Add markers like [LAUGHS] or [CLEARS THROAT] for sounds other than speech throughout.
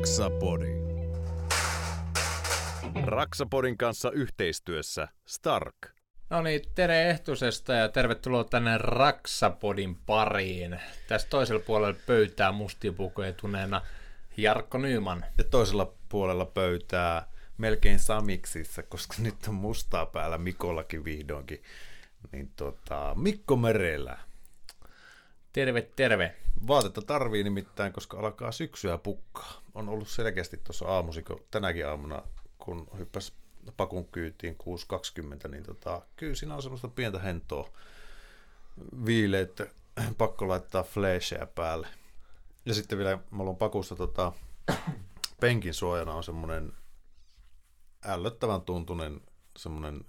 Raksapodi. Raksapodin kanssa yhteistyössä Stark. No niin, Tere Ehtusesta ja tervetuloa tänne Raksapodin pariin. Tässä toisella puolella pöytää mustipukoituneena Jarkko Nyyman. Ja toisella puolella pöytää melkein samiksissa, koska nyt on mustaa päällä Mikollakin vihdoinkin. Niin tota, Mikko Merellä. Terve, terve. Vaatetta tarvii nimittäin, koska alkaa syksyä pukkaa. On ollut selkeästi tuossa aamusiko tänäkin aamuna, kun hyppäs pakun kyytiin 6.20, niin tota, kyllä siinä on semmoista pientä hentoa viileitä, pakko laittaa flasheja päälle. Ja sitten vielä mulla on pakussa tota, penkin suojana on semmoinen ällöttävän tuntunen semmoinen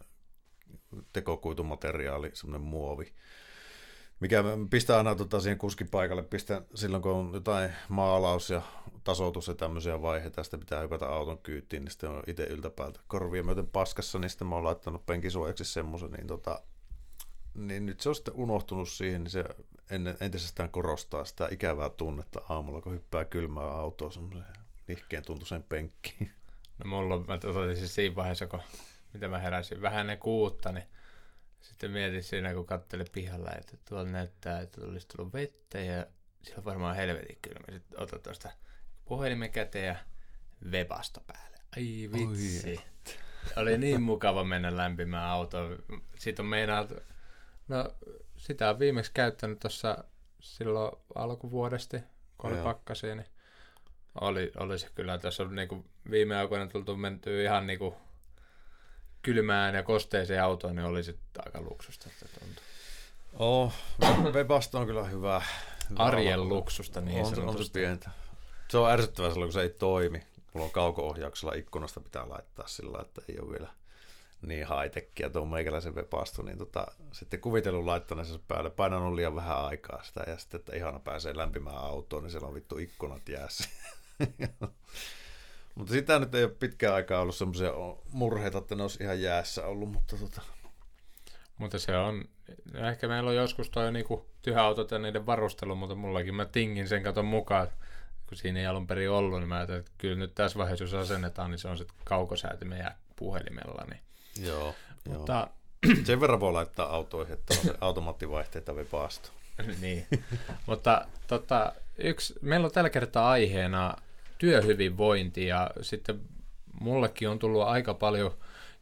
tekokuitumateriaali, semmoinen muovi, mikä pistää aina tota siihen kuskipaikalle, pistää silloin kun on jotain maalaus ja tasoitus ja tämmöisiä vaiheita, sitten pitää hypätä auton kyytiin, niin sitten on itse yltäpäältä korvia myöten paskassa, niin sitten mä oon laittanut penkisuojaksi semmoisen, niin, tota, niin nyt se on sitten unohtunut siihen, niin se entisestään korostaa sitä ikävää tunnetta aamulla, kun hyppää kylmää autoa semmoisen nihkeen tuntuisen penkkiin. No mulla mä otin siis siinä vaiheessa, kun mitä mä heräsin vähän ne kuutta, niin sitten mietin siinä, kun katselin pihalla, että tuolla näyttää, että olisi tullut vettä ja siellä on varmaan helvetin kylmä. Sitten otan tuosta puhelimen käteen ja webasta päälle. Ai vitsi. Oi. Oli niin mukava mennä lämpimään autoon. Siitä on meinaa, no sitä on viimeksi käyttänyt tuossa silloin alkuvuodesti, kun oli pakkasia, niin oli, oli se kyllä. Tässä on niinku viime aikoina tultu mentyä ihan niinku kylmään ja kosteeseen autoon, niin oli sitten aika luksusta. Oh, Webasta on kyllä hyvä. hyvä Arjen olla. luksusta niin on, on se pientä. Se on ärsyttävää silloin, kun se ei toimi. Mulla on kauko-ohjauksella ikkunasta pitää laittaa sillä, että ei ole vielä niin high-techia tuon meikäläisen webastu, niin tota, sitten kuvitellut laittaneensa päälle, painanut liian vähän aikaa sitä, ja sitten, että ihana pääsee lämpimään autoon, niin siellä on vittu ikkunat jäässä. [LAUGHS] mutta sitä nyt ei ole pitkään aikaa ollut semmoisia murheita, että ne olisi ihan jäässä ollut, mutta tota... Mutta se on, ehkä meillä on joskus toi niinku tyhäautot ja niiden varustelu, mutta mullakin mä tingin sen katon mukaan, kun siinä ei alun perin ollut, niin mä ajattelin, että kyllä nyt tässä vaiheessa, jos asennetaan, niin se on sitten kaukosäätimen ja puhelimella. Niin. Joo, mutta... Joo. [CLEARS THROAT] Sen verran voi laittaa autoihin, että on se automaattivaihteita vipaasto. [LAUGHS] niin, mutta tota, yksi, meillä on tällä kertaa aiheena työhyvinvointi ja sitten mullekin on tullut aika paljon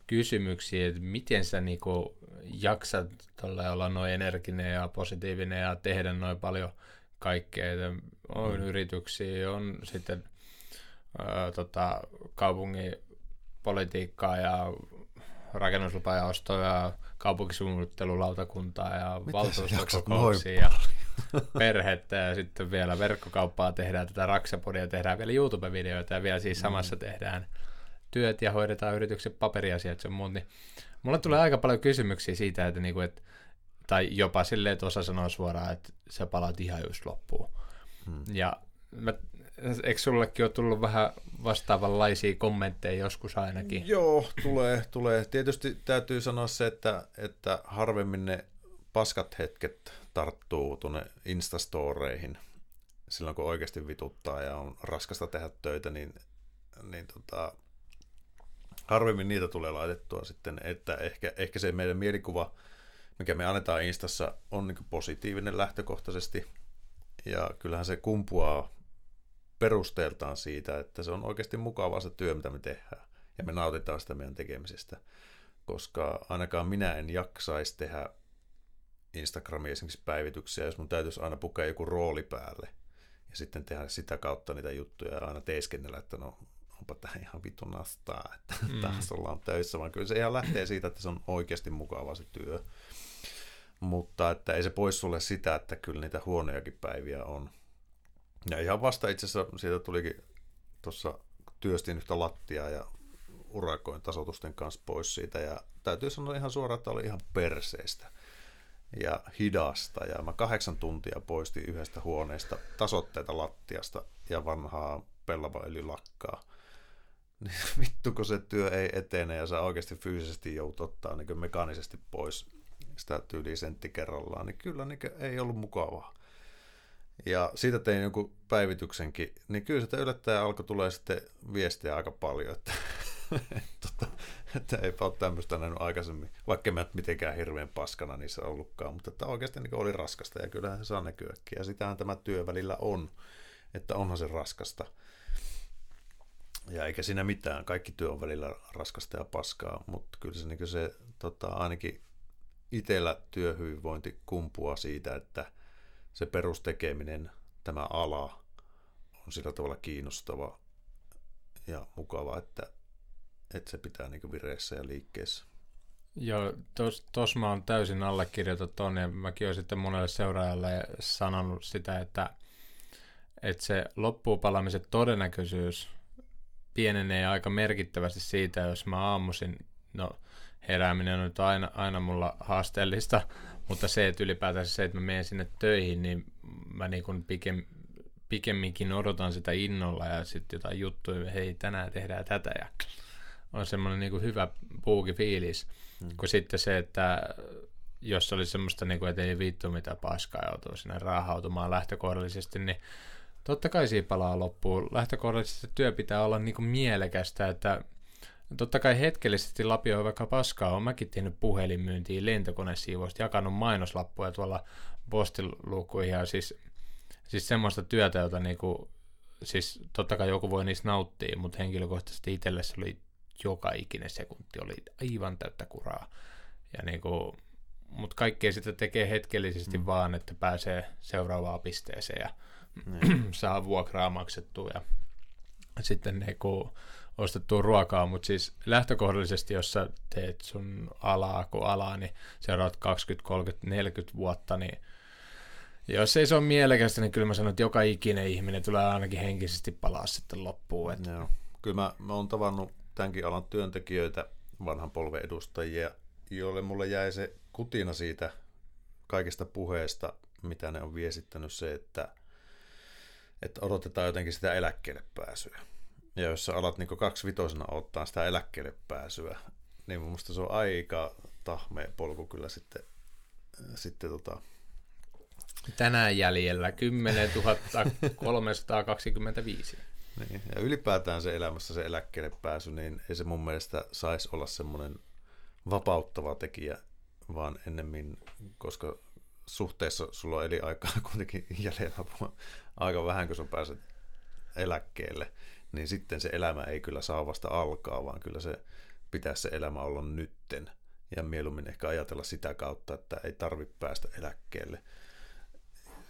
kysymyksiä, että miten sä niinku jaksat olla noin energinen ja positiivinen ja tehdä noin paljon kaikkea. On mm. yrityksiä, on sitten ää, tota, kaupungin politiikkaa ja rakennuslupajaostoa ja kaupunkisuunnittelulautakuntaa ja valtuustokokouksia perhettä ja sitten vielä verkkokauppaa tehdään tätä Raksapodia, tehdään vielä YouTube-videoita ja vielä siis mm. samassa mm. tehdään työt ja hoidetaan yrityksen paperiasiat ja muut, niin mulle tulee aika paljon kysymyksiä siitä, että, niinku, että tai jopa silleen, että osa sanoo suoraan, että sä palaat ihan just loppuun. Hmm. Ja mä, eikö sullekin ole tullut vähän vastaavanlaisia kommentteja joskus ainakin? Joo, tulee. tulee. Tietysti täytyy sanoa se, että, että harvemmin ne paskat hetket tarttuu tuonne Instastoreihin silloin, kun oikeasti vituttaa ja on raskasta tehdä töitä, niin, niin tota, harvemmin niitä tulee laitettua sitten, että ehkä, ehkä se meidän mielikuva, mikä me annetaan Instassa, on niin positiivinen lähtökohtaisesti, ja kyllähän se kumpuaa perusteeltaan siitä, että se on oikeasti mukavaa se työ, mitä me tehdään, ja me nautitaan sitä meidän tekemisestä, koska ainakaan minä en jaksaisi tehdä Instagramiin esimerkiksi päivityksiä, jos mun täytyisi aina pukea joku rooli päälle, ja sitten tehdä sitä kautta niitä juttuja ja aina teeskennellä, että no onpa tämä ihan vittu nastaa, että mm. taas ollaan töissä, vaan kyllä se ihan lähtee siitä, että se on oikeasti mukava se työ. Mutta että ei se pois sulle sitä, että kyllä niitä huonojakin päiviä on. Ja ihan vasta itse asiassa siitä tulikin tuossa työstin yhtä lattiaa ja urakoin tasotusten kanssa pois siitä ja täytyy sanoa ihan suoraan, että oli ihan perseestä ja hidasta ja mä kahdeksan tuntia poistin yhdestä huoneesta tasotteita lattiasta ja vanhaa pellava lakkaa [LAUGHS] niin vittu kun se työ ei etene ja sä oikeasti fyysisesti joudut ottaa niin mekaanisesti pois sitä tyyliä sentti kerrallaan, niin kyllä niin ei ollut mukavaa. Ja siitä tein jonkun päivityksenkin, niin kyllä sitä yllättäen alkoi tulee sitten viestiä aika paljon, että, [LAUGHS] tota, että eipä ole tämmöistä nähnyt aikaisemmin, vaikka mä mitenkään hirveän paskana niissä ollutkaan, mutta että oikeasti niin oli raskasta ja kyllähän se saa näkyäkin. Ja sitähän tämä työ välillä on, että onhan se raskasta. Ja eikä siinä mitään, kaikki työ on välillä raskasta ja paskaa, mutta kyllä se, niin se tota, ainakin itsellä työhyvinvointi kumpuaa siitä, että se perustekeminen, tämä ala on sillä tavalla kiinnostava ja mukava, että, että se pitää niin vireessä ja liikkeessä. Joo, tos, tos mä oon täysin allekirjoitettu ton, ja mäkin olen sitten monelle seuraajalle sanonut sitä, että, että se loppuupalamisen todennäköisyys pienenee aika merkittävästi siitä, jos mä aamuisin, no herääminen on nyt aina, aina mulla haasteellista, mutta se, että ylipäätään se, että mä menen sinne töihin, niin mä niin kuin pikem, pikemminkin odotan sitä innolla ja sitten jotain juttuja, hei tänään tehdään tätä ja on semmoinen niin kuin hyvä puuki fiilis, hmm. kun sitten se, että jos oli semmoista, niin kuin, että ei vittu mitä paskaa joutuu sinne raahautumaan lähtökohdallisesti, niin totta kai siinä palaa loppuun. Lähtökohdallisesti työ pitää olla niin kuin mielekästä, että totta kai hetkellisesti Lapio on vaikka paskaa. Olen mäkin tehnyt puhelinmyyntiä lentokonesiivoista, jakanut mainoslappuja tuolla postilukuihin ja siis, siis semmoista työtä, jota niinku, siis totta kai joku voi niistä nauttia, mutta henkilökohtaisesti itselle se oli joka ikinen sekunti oli aivan täyttä kuraa. Ja niinku, mutta kaikkea sitä tekee hetkellisesti mm. vaan, että pääsee seuraavaan pisteeseen ja mm. [CLEARS THROAT] saa vuokraa maksettua ja sitten niinku, ostettua ruokaa, mutta siis lähtökohdallisesti, jos sä teet sun alaa kuin alaa, niin seuraat 20, 30, 40 vuotta, niin jos ei se ole mielekästä, niin kyllä mä sanon, että joka ikinen ihminen tulee ainakin henkisesti palaa sitten loppuun. Että... Joo. Kyllä mä, mä oon tavannut tämänkin alan työntekijöitä, vanhan polven edustajia, joille mulle jäi se kutina siitä kaikista puheesta, mitä ne on viestittänyt se, että, että odotetaan jotenkin sitä eläkkeelle pääsyä. Ja jos sä alat niin kaksivitosena ottaa sitä eläkkeelle pääsyä, niin mun se on aika tahmea polku kyllä sitten, sitten tota... Tänään jäljellä 10 325. Niin, ja ylipäätään se elämässä se eläkkeelle pääsy, niin ei se mun mielestä saisi olla semmoinen vapauttava tekijä, vaan ennemmin, koska suhteessa sulla on aikaa [LAUGHS] kuitenkin jäljellä aika vähän, kun sä pääset eläkkeelle, niin sitten se elämä ei kyllä saa vasta alkaa, vaan kyllä se pitäisi se elämä olla nytten. Ja mieluummin ehkä ajatella sitä kautta, että ei tarvitse päästä eläkkeelle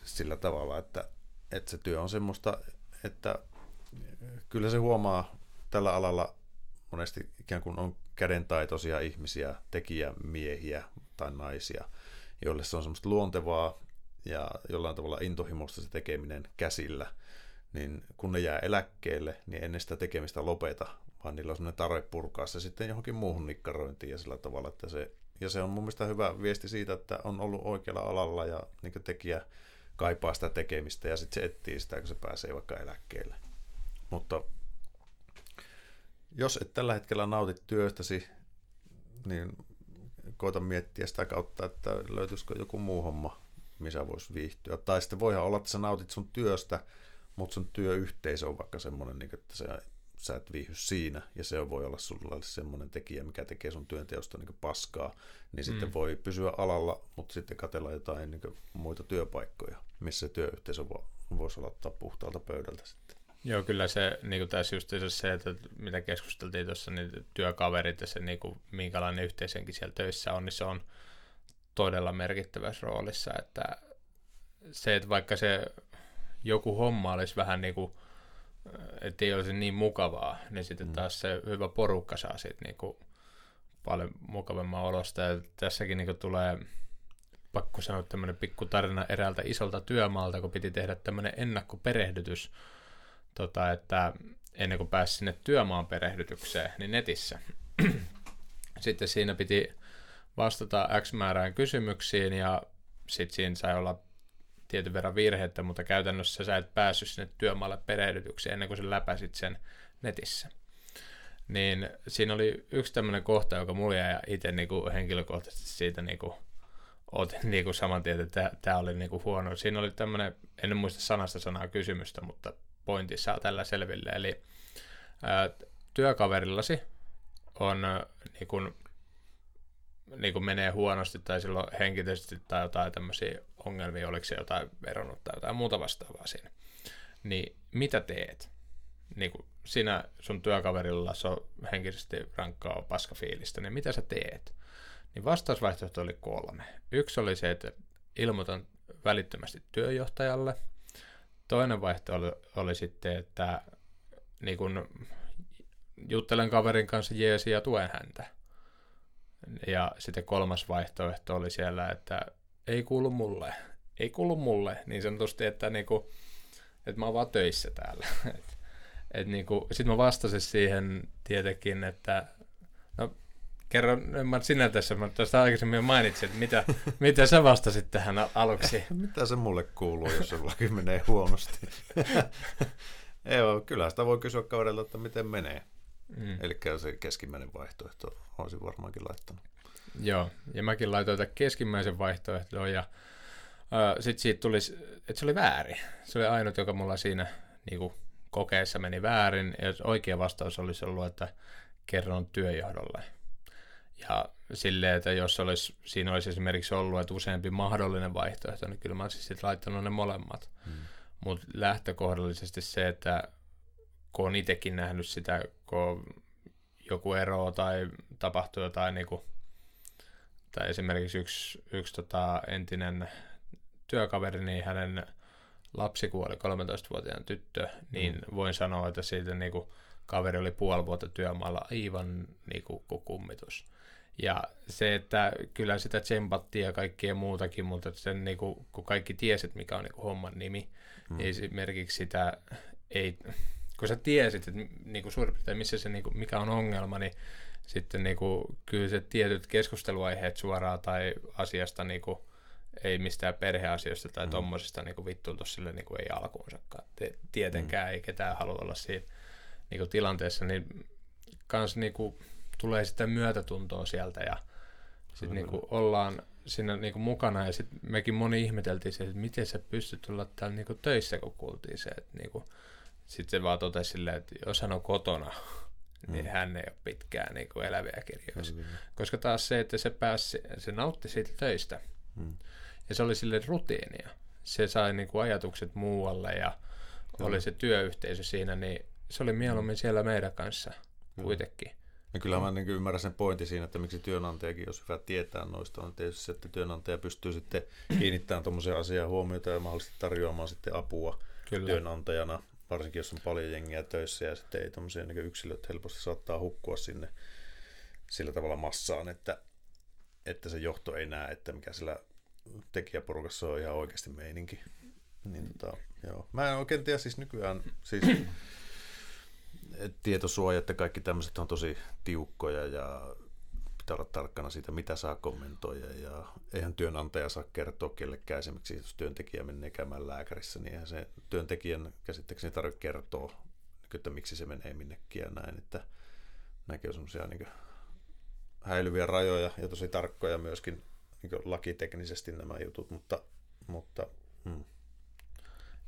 sillä tavalla, että, että se työ on semmoista, että kyllä se huomaa tällä alalla monesti ikään kuin on kädentaitoisia ihmisiä, tekijämiehiä tai naisia, joille se on semmoista luontevaa ja jollain tavalla intohimosta se tekeminen käsillä – niin kun ne jää eläkkeelle, niin ennen sitä tekemistä lopeta, vaan niillä on sellainen tarve purkaa se sitten johonkin muuhun nikkarointiin ja sillä tavalla, että se, ja se on mun mielestä hyvä viesti siitä, että on ollut oikealla alalla ja niin tekijä kaipaa sitä tekemistä ja sitten se etsii sitä, kun se pääsee vaikka eläkkeelle. Mutta jos et tällä hetkellä nautit työstäsi, niin koita miettiä sitä kautta, että löytyisikö joku muu homma, missä voisi viihtyä. Tai sitten voihan olla, että sä nautit sun työstä, mutta sun työyhteisö on vaikka semmoinen, niin että sä, sä et viihy siinä, ja se voi olla sulla semmoinen tekijä, mikä tekee sun työnteosta niin paskaa, niin mm. sitten voi pysyä alalla, mutta sitten katella jotain niin muita työpaikkoja, missä se työyhteisö vo, voisi aloittaa puhtaalta pöydältä sitten. Joo, kyllä se niin kuin tässä just se, että mitä keskusteltiin tuossa, niin työkaverit ja se, niin kuin, minkälainen yhteisönkin siellä töissä on, niin se on todella merkittävässä roolissa, että se, että vaikka se joku homma olisi vähän niin kuin, että ei olisi niin mukavaa, niin sitten mm. taas se hyvä porukka saa siitä niin kuin paljon mukavemman olosta. Ja tässäkin niin kuin tulee pakko sanoa tämmöinen pikku tarina eräältä isolta työmaalta, kun piti tehdä tämmöinen ennakkoperehdytys, tota, että ennen kuin pääsi sinne työmaan perehdytykseen, niin netissä. [CLEARS THROAT] sitten siinä piti vastata X määrään kysymyksiin ja sitten siinä sai olla tietyn verran virhettä, mutta käytännössä sä et päässyt sinne työmaalle perehdytykseen ennen kuin sä läpäsit sen netissä. Niin siinä oli yksi tämmöinen kohta, joka mulla jäi itse niinku henkilökohtaisesti siitä niinku otin niin kuin saman tien, että tämä oli niin kuin huono. Siinä oli tämmöinen, en muista sanasta sanaa kysymystä, mutta pointissa on tällä selville. Eli ää, työkaverillasi on niin kuin, niin kuin menee huonosti tai silloin henkisesti tai jotain tämmöisiä ongelmia, oliko se jotain veronnut tai jotain muuta vastaavaa siinä. Niin mitä teet? Niin kuin sinä sun työkaverilla se on henkisesti rankkaa paskafiilistä, niin mitä sä teet? Niin vastausvaihtoehto oli kolme. Yksi oli se, että ilmoitan välittömästi työjohtajalle. Toinen vaihtoehto oli, oli sitten, että niin kun, juttelen kaverin kanssa jeesi ja tuen häntä. Ja sitten kolmas vaihtoehto oli siellä, että ei kuulu mulle. Ei kuulu mulle, niin sanotusti, että, niinku, että mä oon vaan töissä täällä. [LAUGHS] et, et niinku, Sitten mä vastasin siihen tietenkin, että no kerro, mä sinä tässä, mä tästä aikaisemmin jo mainitsin, että mitä, [LAUGHS] mitä sä vastasit tähän aluksi? [LAUGHS] mitä se mulle kuuluu, jos sullakin menee huonosti? Joo, kyllä sitä voi kysyä kaverilta, että miten menee. Mm. Eli se keskimmäinen vaihtoehto olisin varmaankin laittanut. Joo, ja mäkin laitoin tätä keskimmäisen vaihtoehtoon, ja sitten siitä tuli, että se oli väärin. Se oli ainut, joka mulla siinä niin kuin, kokeessa meni väärin, ja oikea vastaus olisi ollut, että kerron työjohdolle. Ja silleen, että jos olisi, siinä olisi esimerkiksi ollut, että useampi mahdollinen vaihtoehto, niin kyllä mä olisin sitten laittanut ne molemmat. Hmm. Mutta lähtökohdallisesti se, että kun on itsekin nähnyt sitä, kun joku ero tai tapahtuu jotain, niin kuin, tai esimerkiksi yksi, yksi tota, entinen työkaveri, niin hänen lapsi kuoli 13-vuotiaan tyttö, niin mm. voin sanoa, että siitä niin kuin, kaveri oli puoli vuotta työmaalla aivan niin kuin, kummitus. Ja se, että kyllä sitä tsempattiin ja kaikkea muutakin, mutta sen, niin kuin, kun kaikki tiesit, mikä on niin kuin, homman nimi, mm. niin esimerkiksi sitä ei, kun sä tiesit, että niin kuin suurin piirtein missä se, niin kuin, mikä on ongelma, niin sitten niin kuin, kyllä se tietyt keskusteluaiheet suoraan tai asiasta niin kuin, ei mistään perheasioista tai mm. tuommoisesta niin vittuiltu sille niin kuin ei alkuunsakaan. Tietenkään mm. ei ketään halua olla siinä niin kuin, tilanteessa, niin kans niin kuin, tulee sitä myötätuntoa sieltä ja sitten niin kuin, ollaan siinä niin kuin, mukana ja sitten mekin moni ihmeteltiin se, että miten sä pystyt olla täällä niin kuin, töissä, kun kuultiin se, että niin kuin, sitten se vaan totesi silleen, että jos hän on kotona, niin mm. hän ei ole pitkään niin kuin eläviä kirjoissa. Mm. Koska taas se, että se pääsi, se nautti siitä töistä. Mm. Ja se oli sille rutiinia. Se sai niin kuin ajatukset muualle ja mm. oli se työyhteisö siinä, niin se oli mieluummin siellä meidän kanssa mm. kuitenkin. Ja kyllä mä niin ymmärrän sen pointin siinä, että miksi työnantajakin, jos hyvä tietää noista, on tietysti se, että työnantaja pystyy sitten kiinnittämään tuommoisia asiaa huomiota ja mahdollisesti tarjoamaan sitten apua kyllä. työnantajana varsinkin jos on paljon jengiä töissä ja sitten ei tämmöisiä niin yksilöt helposti saattaa hukkua sinne sillä tavalla massaan, että, että se johto ei näe, että mikä sillä tekijäporukassa on ihan oikeasti meininki. Niin, tota, joo. Mä en oikein tiedä siis nykyään, siis [CLEARS THROAT] tietosuojat ja kaikki tämmöiset on tosi tiukkoja ja pitää olla tarkkana siitä, mitä saa kommentoida ja eihän työnantaja saa kertoa kellekään esimerkiksi, jos työntekijä menee käymään lääkärissä, niin eihän se työntekijän käsittääkseni tarvitse kertoa, että miksi se menee minnekin ja näin, että näkee semmoisia niin häilyviä rajoja ja tosi tarkkoja myöskin niin lakiteknisesti nämä jutut, mutta, mutta hmm.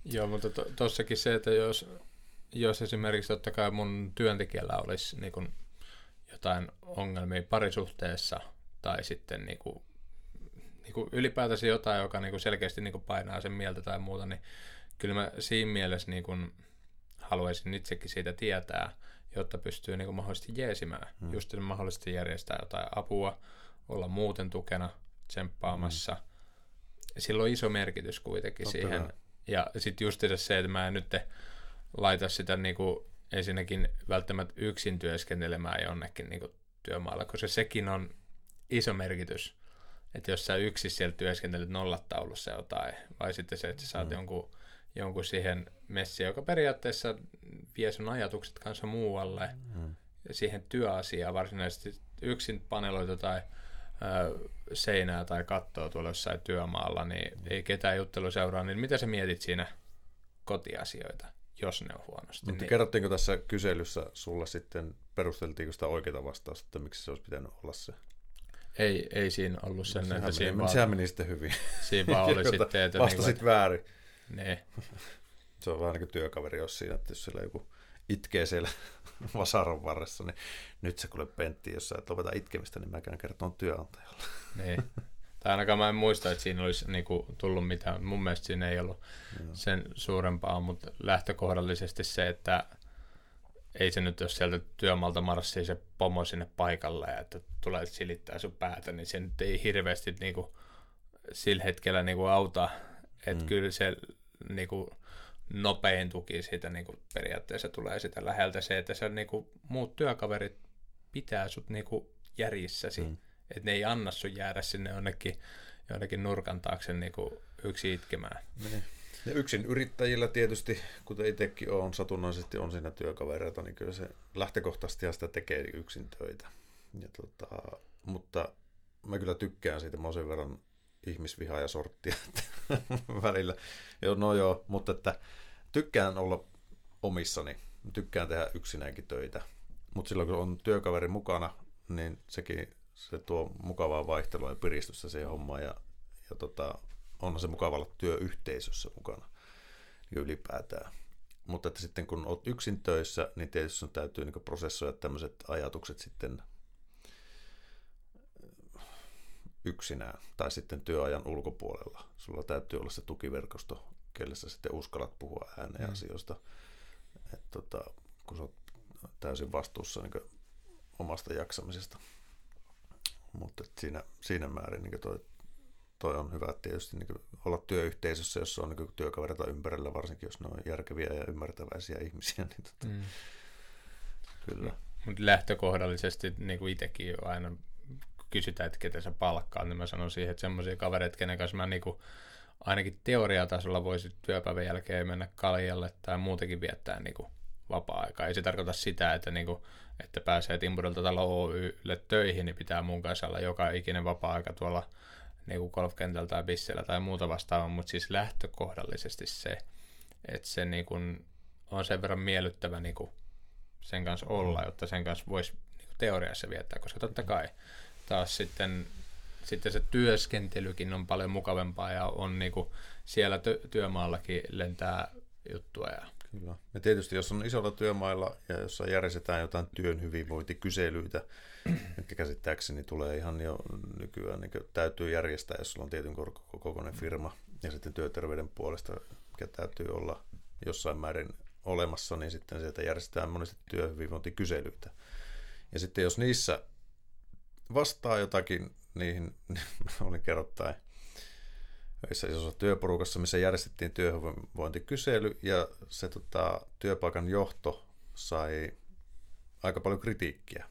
Joo, mutta tuossakin to, se, että jos, jos esimerkiksi totta kai mun työntekijällä olisi niin jotain ongelmia parisuhteessa tai sitten niin kuin, niin kuin ylipäätänsä jotain, joka niin kuin selkeästi niin kuin painaa sen mieltä tai muuta, niin kyllä mä siinä mielessä niin kuin haluaisin itsekin siitä tietää, jotta pystyy niin kuin mahdollisesti jeesimään. Hmm. Just mahdollisesti järjestää jotain apua, olla muuten tukena, tsemppaamassa. Hmm. Sillä on iso merkitys kuitenkin Totta siihen. Hyvä. Ja sitten just se, että mä en nyt laita sitä niin kuin ensinnäkin välttämättä yksin työskentelemään jonnekin niin kuin työmaalla, koska sekin on iso merkitys, että jos sä yksin siellä työskentelet nollataulussa jotain, vai sitten se, että sä saat mm. jonkun, jonkun siihen messiin, joka periaatteessa vie sun ajatukset kanssa muualle, mm. siihen työasiaan varsinaisesti yksin paneloita tai ö, seinää tai kattoa tuolla jossain työmaalla, niin ei ketään juttelu seuraa, niin mitä sä mietit siinä kotiasioita? Jos ne on huonosti. Mutta niin... kerrottiinko tässä kyselyssä sulla sitten, perusteltiinko sitä oikeaa vastausta, että miksi se olisi pitänyt olla se? ei, ei siinä ollut sen, sehän, että meni, siinä meni, vaan, sehän meni sitten hyvin. siinä vaan [LAUGHS] oli sitten, että Vastasit niinku, väärin. niin, Se on vähän niin kuin työkaveri, jos siinä, että jos siellä joku itkee siellä [LAUGHS] vasaron varressa, niin nyt se kuule Pentti, jos sä et lopeta itkemistä, niin mäkään kerton työnantajalle. niin. [LAUGHS] Tai ainakaan mä en muista, että siinä olisi niinku tullut mitään. Mun mielestä siinä ei ollut sen suurempaa, mutta lähtökohdallisesti se, että ei se nyt, jos sieltä työmaalta marssii se pomo sinne paikalle ja että tulee silittää sun päätä, niin se nyt ei hirveästi niinku sillä hetkellä niinku auta. Että mm. kyllä se niinku nopein tuki siitä niinku periaatteessa tulee sitä läheltä se, että se niinku, muut työkaverit pitää sut niinku järjissäsi. Mm. Että ne ei anna sun jäädä sinne jonnekin, jonnekin nurkan taakse niinku yksi itkemään. Niin. Ja yksin yrittäjillä tietysti, kuten itsekin on satunnaisesti on siinä työkavereita, niin kyllä se lähtökohtaisesti sitä tekee yksin töitä. Ja tota, mutta mä kyllä tykkään siitä, mä oon sen verran ihmisvihaa ja sorttia [LAUGHS] välillä. Joo, no joo, mutta että tykkään olla omissani, tykkään tehdä yksinäänkin töitä. Mutta silloin kun on työkaveri mukana, niin sekin se tuo mukavaa vaihtelua ja piristystä siihen hommaan ja, ja tota, onhan se mukava olla työyhteisössä mukana niin ylipäätään. Mutta että sitten kun olet yksin töissä, niin tietysti sun täytyy niin prosessoida tämmöiset ajatukset sitten yksinään tai sitten työajan ulkopuolella. Sulla täytyy olla se tukiverkosto, kelle sä sitten uskallat puhua ääneen mm. asioista. Et tota, kun sä oot täysin vastuussa niin omasta jaksamisesta. Mutta siinä, siinä määrin niin toi, toi on hyvä tietysti niin olla työyhteisössä, jossa on niin työkavereita ympärillä, varsinkin jos ne on järkeviä ja ymmärtäväisiä ihmisiä. [LAUGHS] Niin tota, mm. Kyllä. Mutta lähtökohdallisesti niin kuin itsekin aina kysytään, että ketä sä palkkaat, niin mä sanon siihen, että semmoisia kavereita, kenen kanssa mä niin kuin, ainakin teoriatasolla voisi työpäivän jälkeen mennä kaljalle tai muutenkin viettää niin kuin, vapaa-aikaa. Ei se tarkoita sitä, että, niin kuin, että pääsee Timpurilta talo Oylle töihin, niin pitää mun kanssa olla joka ikinen vapaa-aika tuolla niin kuin golfkentällä tai bissellä tai muuta vastaavaa, mutta siis lähtökohdallisesti se, että se niin kuin, on sen verran miellyttävä niin kuin, sen kanssa olla, jotta sen kanssa voisi niin kuin, teoriassa viettää, koska totta kai taas sitten, sitten se työskentelykin on paljon mukavempaa ja on niin kuin, siellä ty- työmaallakin lentää juttua ja Kyllä. Ja tietysti jos on isolla työmailla ja jossa järjestetään jotain työn hyvinvointikyselyitä, [CLEARS THROAT] mitkä käsittääkseni tulee ihan jo nykyään niin täytyy järjestää, jos sulla on tietyn kokoinen firma ja sitten työterveyden puolesta, mikä täytyy olla jossain määrin olemassa, niin sitten sieltä järjestetään monesti työhyvinvointikyselyitä. Ja sitten jos niissä vastaa jotakin niihin, [LAUGHS] olin kerrottain isossa työporukassa, missä järjestettiin työhyvinvointikysely ja se tota, työpaikan johto sai aika paljon kritiikkiä.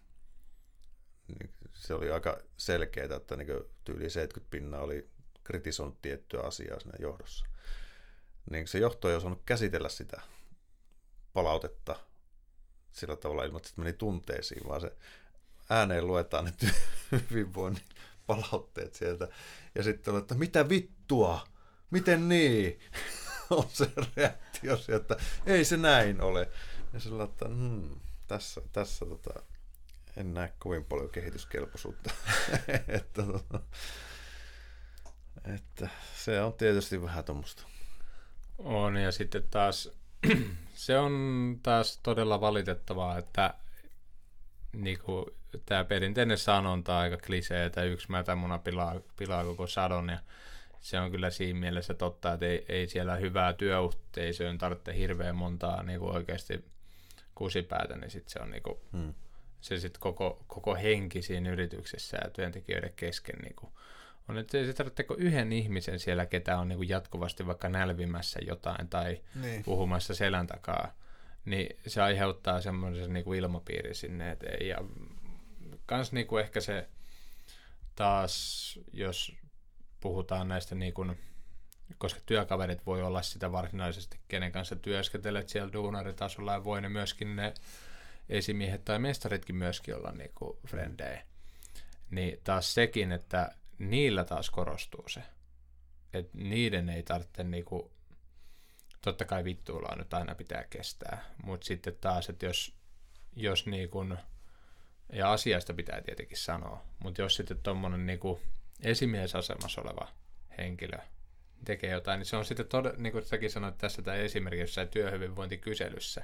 Niin se oli aika selkeää, että niin tyyli 70 pinnaa oli kritisoinut tiettyä asiaa siinä johdossa. Niin se johto ei osannut käsitellä sitä palautetta sillä tavalla ilman, että meni tunteisiin, vaan se ääneen luetaan ne [LAUGHS] hyvinvoinnin palautteet sieltä. Ja sitten että mitä vittua? Miten niin? [LAUGHS] on se reaktio sieltä, ei se näin ole. Ja sillä että hmm, tässä, tässä tota, en näe kovin paljon kehityskelpoisuutta. [LAUGHS] että, tota, että se on tietysti vähän tuommoista. On, ja sitten taas [CLEARS THROAT] se on taas todella valitettavaa, että niin kuin, tämä perinteinen sanonta aika klisee, että yksi mätämuna pilaa, pilaa koko sadon ja se on kyllä siinä mielessä totta, että ei, ei siellä hyvää työyhteisöön tarvitse hirveän montaa niin kuin oikeasti kusipäätä, niin sit se on niin kuin, hmm. se sit koko, koko henki siinä yrityksessä ja työntekijöiden kesken niin kuin, on, että se tarvitse yhden ihmisen siellä, ketä on niin kuin jatkuvasti vaikka nälvimässä jotain tai niin. puhumassa selän takaa, niin se aiheuttaa semmoisen niin kuin ilmapiiri sinne, että ei, ja kans niin kuin ehkä se taas, jos puhutaan näistä niin kuin, koska työkaverit voi olla sitä varsinaisesti, kenen kanssa työskentelet siellä duunaritasolla ja voi ne myöskin ne esimiehet tai mestaritkin myöskin olla niin kuin frendejä. Niin taas sekin, että niillä taas korostuu se, että niiden ei tarvitse niin kuin, totta kai vittuilla nyt aina pitää kestää, mutta sitten taas, että jos, jos niin kuin, ja asiasta pitää tietenkin sanoa, mutta jos sitten tuommoinen niinku esimiesasemassa oleva henkilö tekee jotain, niin se on sitten, tod- niin kuin säkin sanoit tässä tai esimerkiksi työhyvinvointikyselyssä,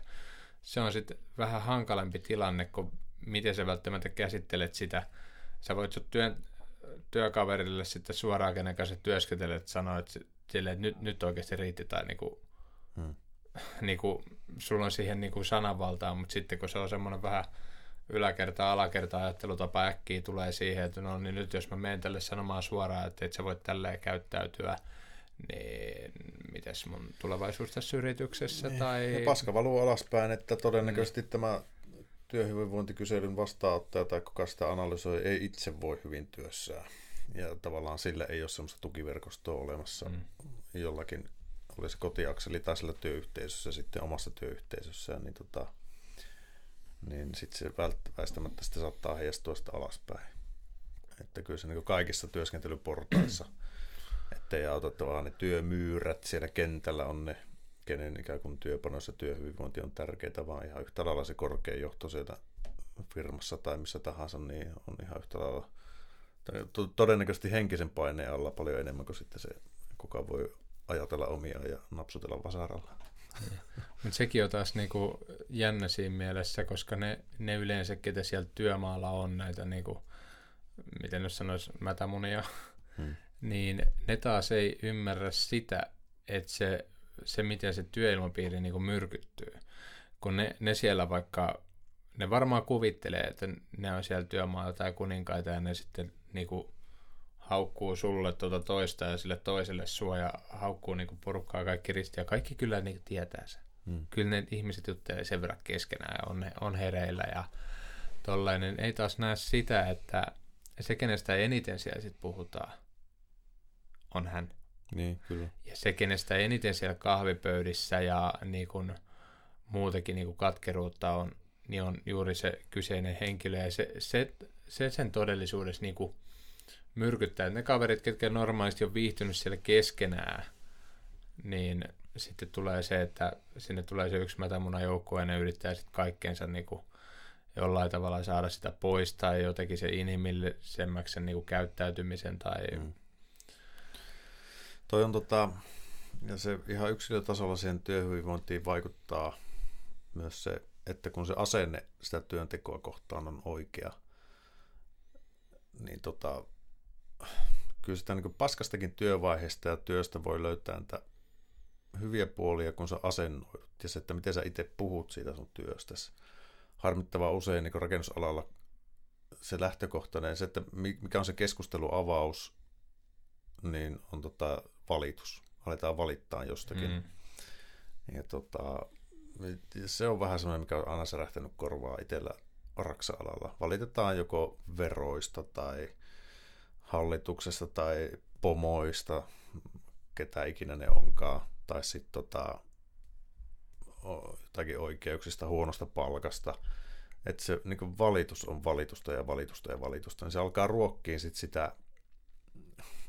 se on sitten vähän hankalampi tilanne, kuin miten sä välttämättä käsittelet sitä. Sä voit sun työn, työkaverille sitten suoraan, kenen kanssa työskentelet, sanoa, että, sille, että nyt, nyt oikeasti riitti tai niin kuin, hmm. [LAUGHS] niin kuin, sulla on siihen niin kuin sananvaltaa, mutta sitten kun se on semmoinen vähän yläkerta, alakerta ajattelutapa äkkiä tulee siihen, että no niin nyt jos mä menen tälle sanomaan suoraan, että et sä voit tälleen käyttäytyä, niin mitäs mun tulevaisuus tässä yrityksessä? Niin. Tai... Ja paska valuu alaspäin, että todennäköisesti mm. tämä työhyvinvointikyselyn vastaanottaja tai kuka sitä analysoi ei itse voi hyvin työssään. Ja tavallaan sillä ei ole semmoista tukiverkostoa olemassa mm. jollakin, oli se kotiakseli tai sillä työyhteisössä sitten omassa työyhteisössään, niin, tota, niin sitten se väistämättä sitten saattaa heijastua sitä alaspäin. Että kyllä se niin kaikissa työskentelyportaissa [CLEARS THROAT] ettei auta tavallaan ne työmyyrät siellä kentällä on ne, kenen ikään kuin työpanos ja työhyvinvointi on tärkeää, vaan ihan yhtä lailla se korkein johto sieltä firmassa tai missä tahansa, niin on ihan yhtä lailla todennäköisesti henkisen paineen alla paljon enemmän kuin sitten se, kuka voi ajatella omia ja napsutella vasaralla. Mutta sekin on taas niinku jännä siinä mielessä, koska ne, ne yleensä, ketä siellä työmaalla on näitä, niinku, miten nyt sanoisi, mätämunia, hmm niin ne taas ei ymmärrä sitä, että se, se miten se työilmapiiri niin myrkyttyy. Kun ne, ne siellä vaikka, ne varmaan kuvittelee, että ne on siellä työmaalla tai kuninkaita ja ne sitten niin kuin, haukkuu sulle tuota toista ja sille toiselle sua ja haukkuu niin kuin porukkaa kaikki ristiä. Kaikki kyllä niin tietää sen. Hmm. Kyllä ne ihmiset juttelee sen verran keskenään ja on, on hereillä ja tollainen. Ei taas näe sitä, että se, kenestä eniten siellä sitten puhutaan, on hän. Niin, kyllä. Ja se, kenestä eniten siellä kahvipöydissä ja niin kuin muutenkin niin kuin katkeruutta on, niin on juuri se kyseinen henkilö. Ja se, se, se sen todellisuudessa niin kuin myrkyttää. Ne kaverit, ketkä normaalisti on viihtynyt siellä keskenään, niin sitten tulee se, että sinne tulee se yksi mätämuna joukko ja ne yrittää sitten kaikkeensa niin kuin jollain tavalla saada sitä pois tai jotenkin se inhimillisemmäksi sen niin kuin käyttäytymisen tai mm Toi on tota, ja se ihan yksilötasolla siihen työhyvinvointiin vaikuttaa myös se, että kun se asenne sitä työntekoa kohtaan on oikea, niin tota, kyllä sitä niin paskastakin työvaiheesta ja työstä voi löytää niitä hyviä puolia, kun sä asennoidut ja se, että miten sä itse puhut siitä sun työstäsi. Harmittavaa usein niin rakennusalalla se lähtökohtainen, se, että mikä on se keskusteluavaus, niin on tota, valitus. Aletaan valittaa jostakin. Mm. Ja tota, se on vähän semmoinen, mikä on aina särähtänyt korvaa itsellä raksa-alalla. Valitetaan joko veroista tai hallituksesta tai pomoista, ketä ikinä ne onkaan, tai sitten tota, jotakin oikeuksista, huonosta palkasta. Että se niin valitus on valitusta ja valitusta ja valitusta, niin se alkaa ruokkiin sit sitä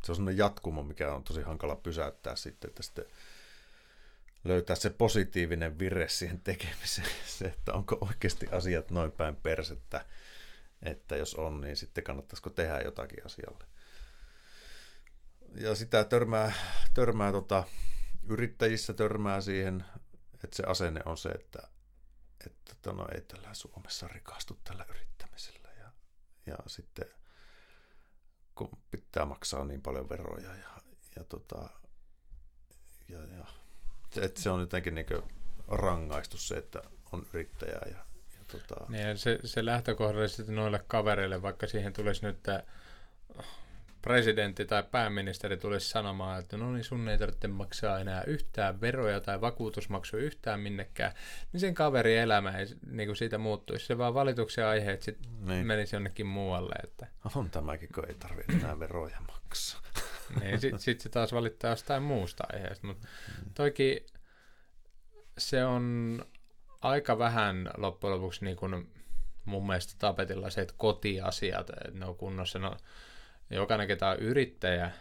se on sellainen jatkumo, mikä on tosi hankala pysäyttää sitten, että sitten löytää se positiivinen vire siihen tekemiseen, [LAUGHS] se, että onko oikeasti asiat noin päin persettä, että jos on, niin sitten kannattaisiko tehdä jotakin asialle. Ja sitä törmää, törmää tota, yrittäjissä törmää siihen, että se asenne on se, että, että tota, no, ei tällä Suomessa rikastu tällä yrittämisellä. Ja, ja sitten kun pitää maksaa niin paljon veroja ja, ja, tota, ja, ja että se on jotenkin niin rangaistus se, että on yrittäjä ja, ja, tota... niin, se, se lähtökohdallisesti noille kavereille, vaikka siihen tulisi nyt tämä presidentti tai pääministeri tulisi sanomaan, että no niin sun ei tarvitse maksaa enää yhtään veroja tai vakuutusmaksuja yhtään minnekään, niin sen kaveri elämä ei niin kuin siitä muuttuisi. Se vaan valituksen aiheet sitten niin. menisi jonnekin muualle. Että... On tämäkin, kun ei tarvitse enää veroja maksaa. niin, sitten sit se taas valittaa jostain muusta aiheesta. Mutta mm. toikin se on aika vähän loppujen lopuksi niin kuin mun mielestä tapetilla se, että kotiasiat, että ne on kunnossa. No, jokainen, ketä on yrittäjä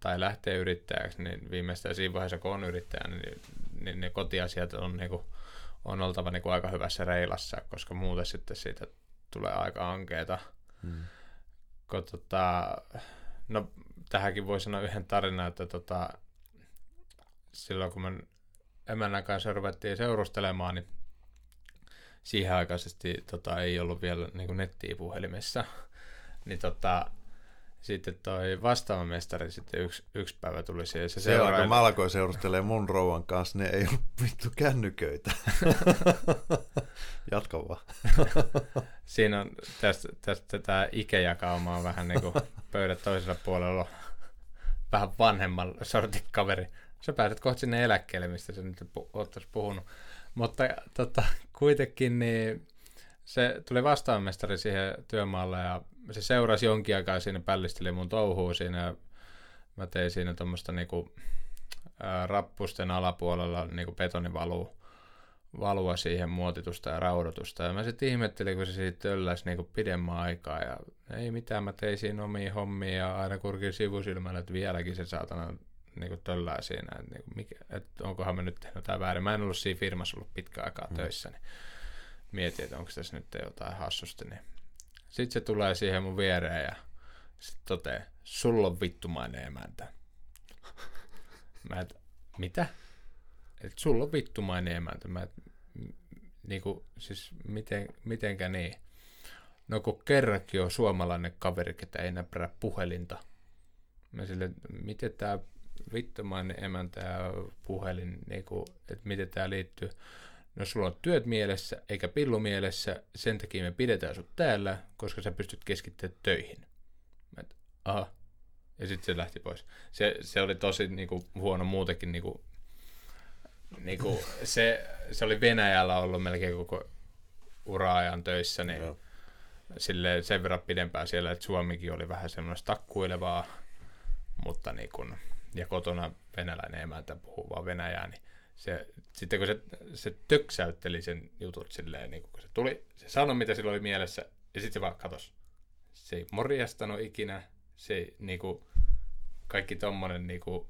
tai lähtee yrittäjäksi, niin viimeistään siinä vaiheessa, kun on yrittäjä, niin, niin ne kotiasiat on, niin kuin, on oltava niin kuin aika hyvässä reilassa, koska muuten sitten siitä tulee aika ankeeta. Hmm. Kun, tota, no, tähänkin voi sanoa yhden tarinan, että tota, silloin kun me emännän kanssa ruvettiin seurustelemaan, niin siihen aikaisesti tota, ei ollut vielä niin nettiä puhelimessa. [LAUGHS] niin tota, sitten toi vastaava mestari sitten yksi, yksi päivä tuli siihen. Se, se kun mä alkoin seurustelemaan mun rouvan kanssa, ne ei ollut vittu kännyköitä. [LAUGHS] Jatka vaan. [LAUGHS] Siinä on tästä, tästä tämä ikäjakauma on vähän niin kuin pöydät toisella puolella vähän vanhemman sortin kaveri. Sä pääset kohta sinne eläkkeelle, mistä sä nyt ottaisi puhunut. Mutta tota, kuitenkin niin se tuli vastaanmestari siihen työmaalle ja se seurasi jonkin aikaa siinä, pällisteli mun touhuu siinä mä tein siinä tuommoista niinku, rappusten alapuolella niinku betonivalua valua siihen muotitusta ja raudotusta. Ja mä sitten ihmettelin, kun se siitä tölläsi niinku pidemmän aikaa. Ja ei mitään, mä tein siinä omia hommia ja aina kurkin sivusilmällä, että vieläkin se saatana niinku töllää siinä. Että niinku, mikä, et onkohan mä nyt tehnyt jotain väärin. Mä en ollut siinä firmassa ollut pitkä aikaa mm. töissä, niin mietin, että onko tässä nyt jotain hassusti. Niin. Sitten se tulee siihen mun viereen ja sitten toteaa, sulla on vittumainen emäntä. Mä et, mitä? että sulla on vittumainen emäntä. Mä, niinku, siis miten, mitenkä niin? No kun kerrankin on suomalainen kaveri, ketä ei näppärä puhelinta. Mä sille, miten tämä vittumainen emäntä ja puhelin, niinku, että miten tämä liittyy. No sulla on työt mielessä, eikä pillu mielessä, sen takia me pidetään sut täällä, koska sä pystyt keskittymään töihin. Mä et, aha. Ja sitten se lähti pois. Se, se oli tosi niinku, huono muutenkin niinku, niin kuin se, se oli Venäjällä ollut melkein koko ura-ajan töissä, niin Joo. sille sen verran pidempään siellä, että Suomikin oli vähän semmoista takkuilevaa, mutta niin kuin, ja kotona venäläinen emäntä puhuu vaan venäjää, niin se, sitten kun se, se töksäytteli sen jutut silleen, niin kun se tuli, se sanoi mitä sillä oli mielessä, ja sitten se vaan katos. Se ei morjastanut ikinä, se ei, niin kuin, kaikki tommonen, niin kuin,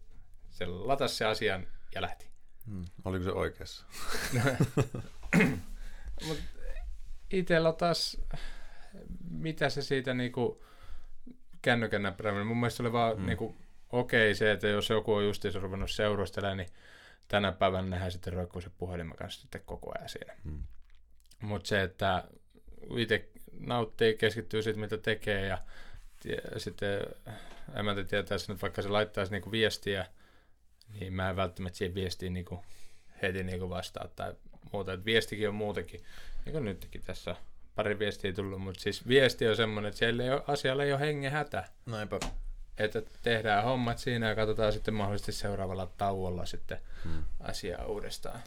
se latasi se asian ja lähti. Hmm. Oliko se oikeassa? [LAUGHS] Mut itellä taas, mitä se siitä niinku kännykän näppäräminen, mun mielestä oli vaan hmm. niinku, okei se, että jos joku on justiinsa ruvennut seurustelemaan, niin tänä päivänä nähdään sitten roikkuu se puhelimen kanssa sitten koko ajan siinä. Hmm. Mutta se, että itse nauttii, keskittyy siitä, mitä tekee ja, sitten emäntä tietää sen, että vaikka se laittaisi niinku viestiä, niin mä en välttämättä siihen viestiin niin kuin heti niin kuin vastaa tai muuta. Et viestikin on muutenkin, niin kuin nytkin tässä pari viestiä tullut, mutta siis viesti on semmoinen, että siellä ei ole, asialla ei ole hengen hätä. Näinpä. Että tehdään hommat siinä ja katsotaan sitten mahdollisesti seuraavalla tauolla sitten hmm. asiaa uudestaan.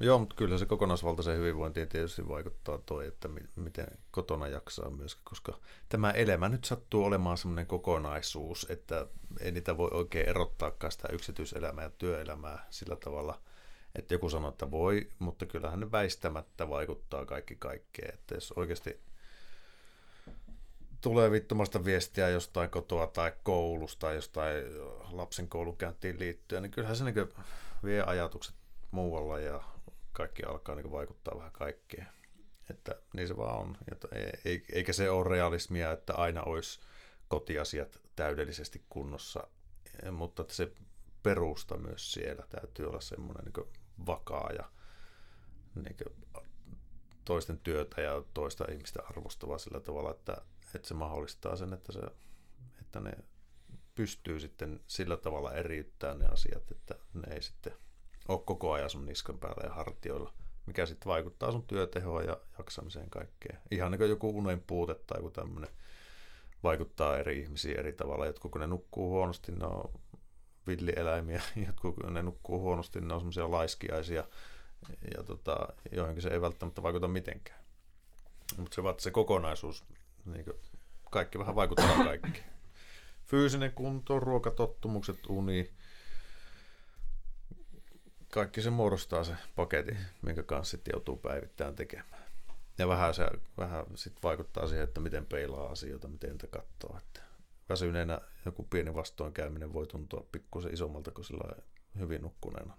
Joo, mutta kyllä se kokonaisvaltaisen hyvinvointiin tietysti vaikuttaa toi, että miten kotona jaksaa myös, koska tämä elämä nyt sattuu olemaan semmoinen kokonaisuus, että ei niitä voi oikein erottaakaan sitä yksityiselämää ja työelämää sillä tavalla, että joku sanoo, että voi, mutta kyllähän ne väistämättä vaikuttaa kaikki kaikkeen, että jos oikeasti tulee vittumasta viestiä jostain kotoa tai koulusta tai jostain lapsen koulukäyntiin liittyen, niin kyllähän se niin vie ajatukset muualla ja kaikki alkaa niin vaikuttaa vähän kaikkeen. Että niin se vaan on. Eikä se ole realismia, että aina olisi kotiasiat täydellisesti kunnossa, mutta että se perusta myös siellä täytyy olla semmoinen niin vakaa ja niin toisten työtä ja toista ihmistä arvostava sillä tavalla, että, että se mahdollistaa sen, että, se, että ne pystyy sitten sillä tavalla eriyttämään ne asiat, että ne ei sitten ole koko ajan sun niskan päällä ja hartioilla, mikä sitten vaikuttaa sun työtehoon ja jaksamiseen kaikkeen. Ihan niin kuin joku unen puute tai joku tämmöinen vaikuttaa eri ihmisiin eri tavalla. Jotkut kun ne nukkuu huonosti, ne on villieläimiä, [LAUGHS] jotkut kun ne nukkuu huonosti, ne on semmoisia laiskiaisia, ja tota, joihinkin se ei välttämättä vaikuta mitenkään. Mutta se, se kokonaisuus, niin kaikki vähän vaikuttaa kaikki. Fyysinen kunto, ruokatottumukset, uni, kaikki se muodostaa se paketti, minkä kanssa sitten joutuu päivittäin tekemään. Ja vähän se vähän sit vaikuttaa siihen, että miten peilaa asioita, miten niitä katsoo. Että väsyneenä joku pieni vastoinkäyminen voi tuntua pikkusen isommalta kuin sillä hyvin nukkuneena.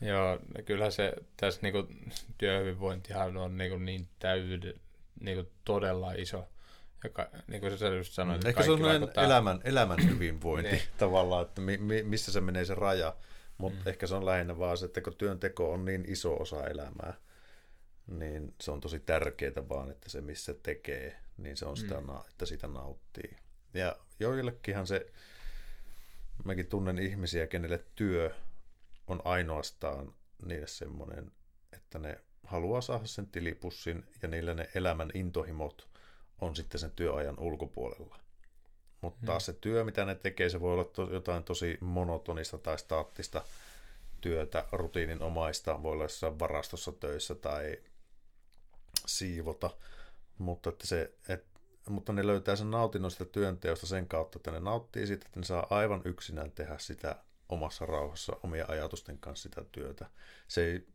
Joo, kyllä se tässä niinku työhyvinvointihan on niinku niin täyde, niin kuin todella iso. Joka, niin kuin sä just sanoit, mm. Ehkä se on vaikuttaa... elämän, elämän hyvinvointi niin. tavallaan, että mi, mi, missä se menee se raja. Mutta mm. ehkä se on lähinnä vaan se, että kun työnteko on niin iso osa elämää, niin se on tosi tärkeää vaan, että se missä tekee, niin se on sitä, mm. että sitä nauttii. Ja joillekinhan se, mäkin tunnen ihmisiä, kenelle työ on ainoastaan niille semmoinen, että ne haluaa saada sen tilipussin ja niillä ne elämän intohimot on sitten sen työajan ulkopuolella. Mutta taas hmm. se työ, mitä ne tekee, se voi olla to, jotain tosi monotonista tai staattista työtä, rutiininomaista, voi olla jossain varastossa töissä tai siivota, mutta, että se, et, mutta ne löytää sen nautinnon sitä työnteosta sen kautta, että ne nauttii siitä, että ne saa aivan yksinään tehdä sitä omassa rauhassa omia ajatusten kanssa sitä työtä. Se ei,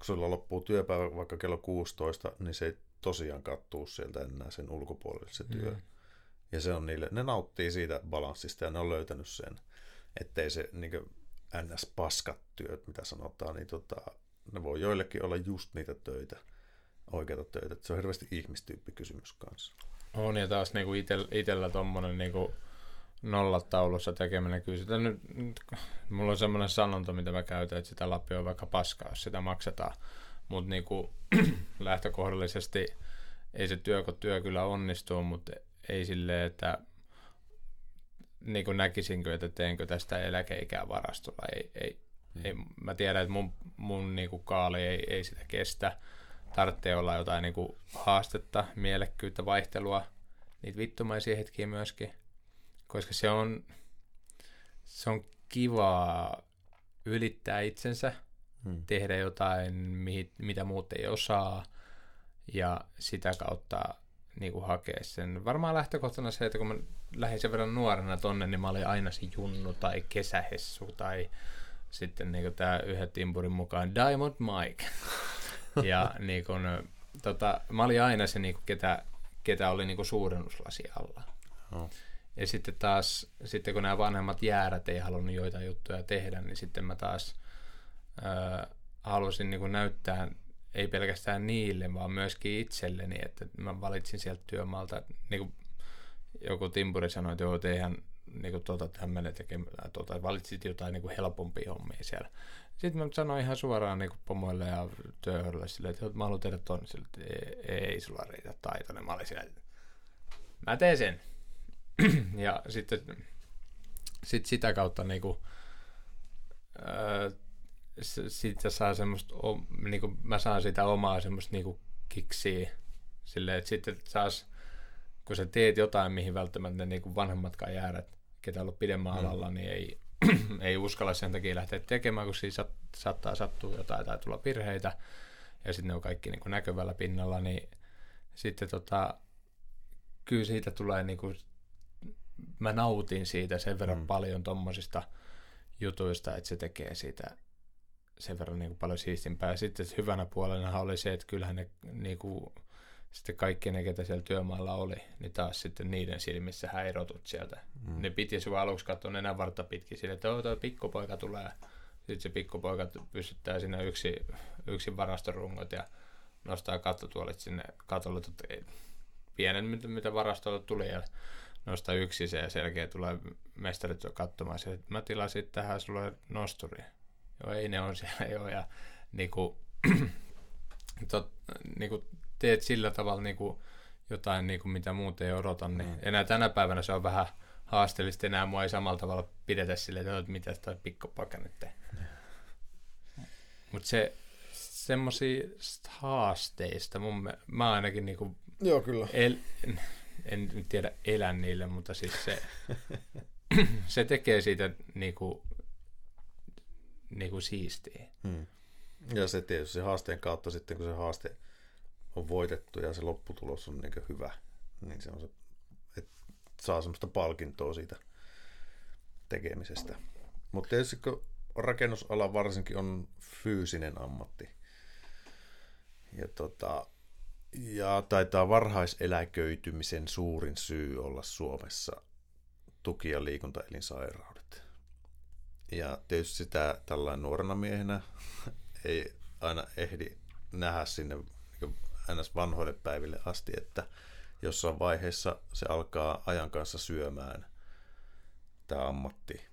kun sulla loppuu työpäivä vaikka kello 16, niin se ei tosiaan kattuu sieltä enää sen ulkopuolelle se työ. Mm. Ja se on niille, ne nauttii siitä balanssista ja ne on löytänyt sen, ettei se niin ns-paskat työt, mitä sanotaan, niin tota, ne voi joillekin olla just niitä töitä, oikeita töitä. Se on hirveästi ihmistyyppi kysymys kanssa. On ja taas niinku itellä, itellä tommonen niinku nollataulussa tekeminen, kyllä sitä nyt, nyt mulla on semmoinen sanonta, mitä mä käytän, että sitä lappi on vaikka paskaa, jos sitä maksetaan. Mutta niinku, [CLEARS THROAT] lähtökohdallisesti ei se työ, kun työ kyllä onnistuu, mutta ei silleen, että niin kuin näkisinkö, että teenkö tästä eläkeikää varastolla. Ei, ei, mm. ei, mä tiedän, että mun, mun niin kuin kaali ei, ei sitä kestä. Tarvitsee olla jotain niin kuin haastetta, mielekkyyttä, vaihtelua, niitä vittumaisia hetkiä myöskin, koska se on, se on kivaa ylittää itsensä, hmm. tehdä jotain, mitä muut ei osaa, ja sitä kautta niin kuin hakea sen. Varmaan lähtökohtana se, että kun mä lähdin sen verran nuorena tonne, niin mä olin aina se junnu tai kesähessu tai sitten niin tämä yhden timpurin mukaan Diamond Mike. [LAUGHS] ja niin kuin, tota, mä olin aina se, niin kuin, ketä, ketä oli niin kuin suurennuslasi alla. Oh. Ja sitten taas, sitten kun nämä vanhemmat jäärät ei halunnut joitain juttuja tehdä, niin sitten mä taas äh, halusin niin kuin näyttää ei pelkästään niille, vaan myöskin itselleni, että mä valitsin sieltä työmaalta, niin kuin joku timpuri sanoi, että joo, eihän niin kuin tuota tämmöinen tekemään, tuota, valitsit jotain niin kuin helpompia hommia siellä. Sitten mä sanoin ihan suoraan niin kuin pomoille ja työhörille silleen, että mä haluan tehdä tuonne sille, että ei, ei sulla riitä taitoinen. Mä olin silleen, mä teen sen. [CLEARS THROAT] ja sitten sit sitä kautta niin kuin, öö, sitten saa semmoista, niin kuin mä saan sitä omaa semmoista niin kuin kiksiä, silleen, että sitten saas, kun sä teet jotain, mihin välttämättä niin kuin vanhemmatkaan jäärät, ketä on ollut pidemmän mm. alalla, niin ei, [CLEARS THROAT] ei uskalla sen takia lähteä tekemään, kun siinä saattaa sattua jotain tai tulla virheitä, ja sitten ne on kaikki niin kuin näkyvällä pinnalla, niin sitten tota, kyllä siitä tulee niin kuin, mä nautin siitä sen verran mm. paljon tommosista jutuista, että se tekee siitä sen verran niin kuin paljon siistimpää. Sitten hyvänä puolena oli se, että kyllähän ne niin kuin, sitten kaikki ne, ketä siellä työmaalla oli, niin taas sitten niiden silmissä häirotut sieltä. Mm. Ne piti sinua aluksi katsoa enää vartta pitkin sille, että tuo pikkupoika tulee. Sitten se pikkupoika pystyttää sinne yksi, yksi varastorungot ja nostaa kattotuolit sinne katolle. Pienen, mitä varastolla tuli ja nostaa yksi se ja selkeä tulee mestarit katsomaan. että mä tilasin tähän sulle nosturi joo ei ne on siellä [LAUGHS] joo, ja niin kuin, [CLEARS THROAT] tot, niin kuin teet sillä tavalla niin kuin jotain, niin kuin mitä muut ei odota, niin mm. enää tänä päivänä se on vähän haasteellista, enää mua ei samalla tavalla pidetä sille, että mitä toi pikkupoika nyt. Mutta se, semmoisista haasteista, mun, mä ainakin niinku Joo, kyllä. El, en tiedä elän niille, mutta siis se, [LAUGHS] se tekee siitä niinku niin kuin siistiä. Hmm. Ja se tietysti se haasteen kautta sitten, kun se haaste on voitettu ja se lopputulos on niin hyvä, niin se on se, että saa semmoista palkintoa siitä tekemisestä. Mutta tietysti kun rakennusala varsinkin on fyysinen ammatti, ja, tota, ja taitaa varhaiseläköitymisen suurin syy olla Suomessa tuki- ja liikuntaelinsairaudet. Ja tietysti sitä tällainen nuorena miehenä [LAUGHS] ei aina ehdi nähdä sinne ns. vanhoille päiville asti, että jossain vaiheessa se alkaa ajan kanssa syömään tämä ammatti.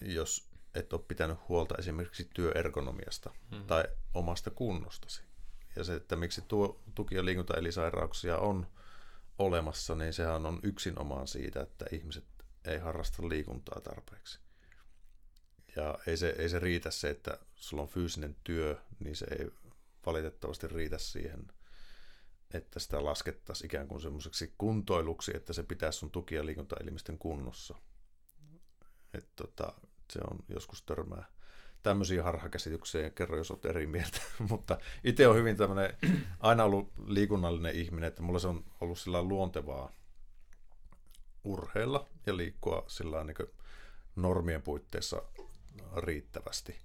Jos et ole pitänyt huolta esimerkiksi työergonomiasta mm-hmm. tai omasta kunnostasi. Ja se, että miksi tuo tuki- ja liikuntaelisairauksia on olemassa, niin sehän on yksinomaan siitä, että ihmiset ei harrasta liikuntaa tarpeeksi. Ja ei se, ei se riitä se, että sulla on fyysinen työ, niin se ei valitettavasti riitä siihen, että sitä laskettaisiin ikään kuin semmoiseksi kuntoiluksi, että se pitäisi sun tuki- ja liikuntaelimisten kunnossa. Et tota, se on joskus törmää tämmöisiä harhakäsityksiä ja kerro, jos olet eri mieltä. [LAUGHS] Mutta itse on hyvin tämmöinen, aina ollut liikunnallinen ihminen, että mulla se on ollut sillä luontevaa urheilla ja liikkua sillä niin normien puitteissa riittävästi.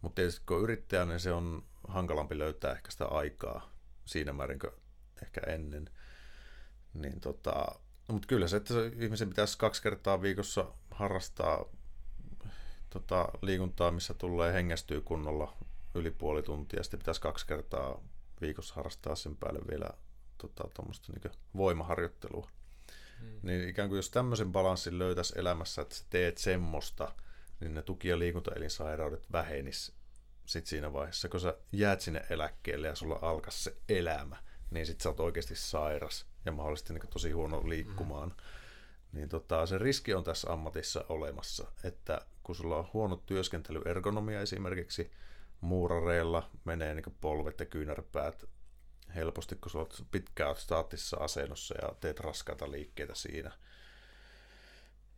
Mutta tietysti kun yrittäjä, niin se on hankalampi löytää ehkä sitä aikaa siinä määrin kuin ehkä ennen. Niin tota, mutta kyllä se, että se ihmisen pitäisi kaksi kertaa viikossa harrastaa tota, liikuntaa, missä tulee hengästyy kunnolla yli puoli tuntia. Sitten pitäisi kaksi kertaa viikossa harrastaa sen päälle vielä tota, niin voimaharjoittelua. Hmm. Niin ikään kuin jos tämmöisen balanssin löytäisi elämässä, että sä teet semmoista, niin ne tuki- ja liikuntaelinsairaudet vähenis sit siinä vaiheessa, kun sä jäät sinne eläkkeelle ja sulla alkaa se elämä, niin sit sä oot oikeasti sairas ja mahdollisesti niin tosi huono liikkumaan. Hmm. Niin tota, se riski on tässä ammatissa olemassa, että kun sulla on huono työskentelyergonomia esimerkiksi, muurareilla menee niin polvet ja kyynärpäät helposti, kun sulla olet pitkään staattisessa asennossa ja teet raskaita liikkeitä siinä.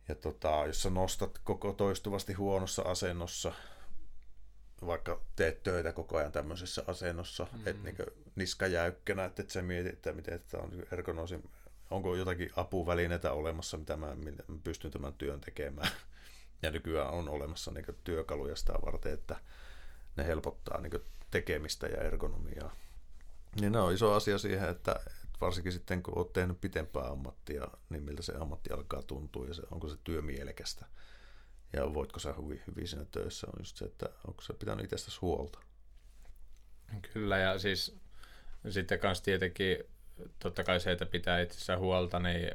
Ja tota, jos sä nostat koko toistuvasti huonossa asennossa, vaikka teet töitä koko ajan tämmöisessä asennossa, mm. että niin niska jäykkänä, että et sä mietit, että miten tämä on ergonosi, onko jotakin apuvälineitä olemassa, mitä mä, mä pystyn tämän työn tekemään. Ja nykyään on olemassa niin työkaluja sitä varten, että ne helpottaa niin tekemistä ja ergonomiaa. Niin ne on iso asia siihen, että varsinkin sitten kun olet tehnyt pitempää ammattia, niin miltä se ammatti alkaa tuntua ja se, onko se työ mielekästä. Ja voitko sä hyvin, hyvin siinä töissä, on just se, että onko se pitänyt itsestäsi huolta. Kyllä, ja siis sitten kanssa tietenkin totta kai se, että pitää itsessään huolta, niin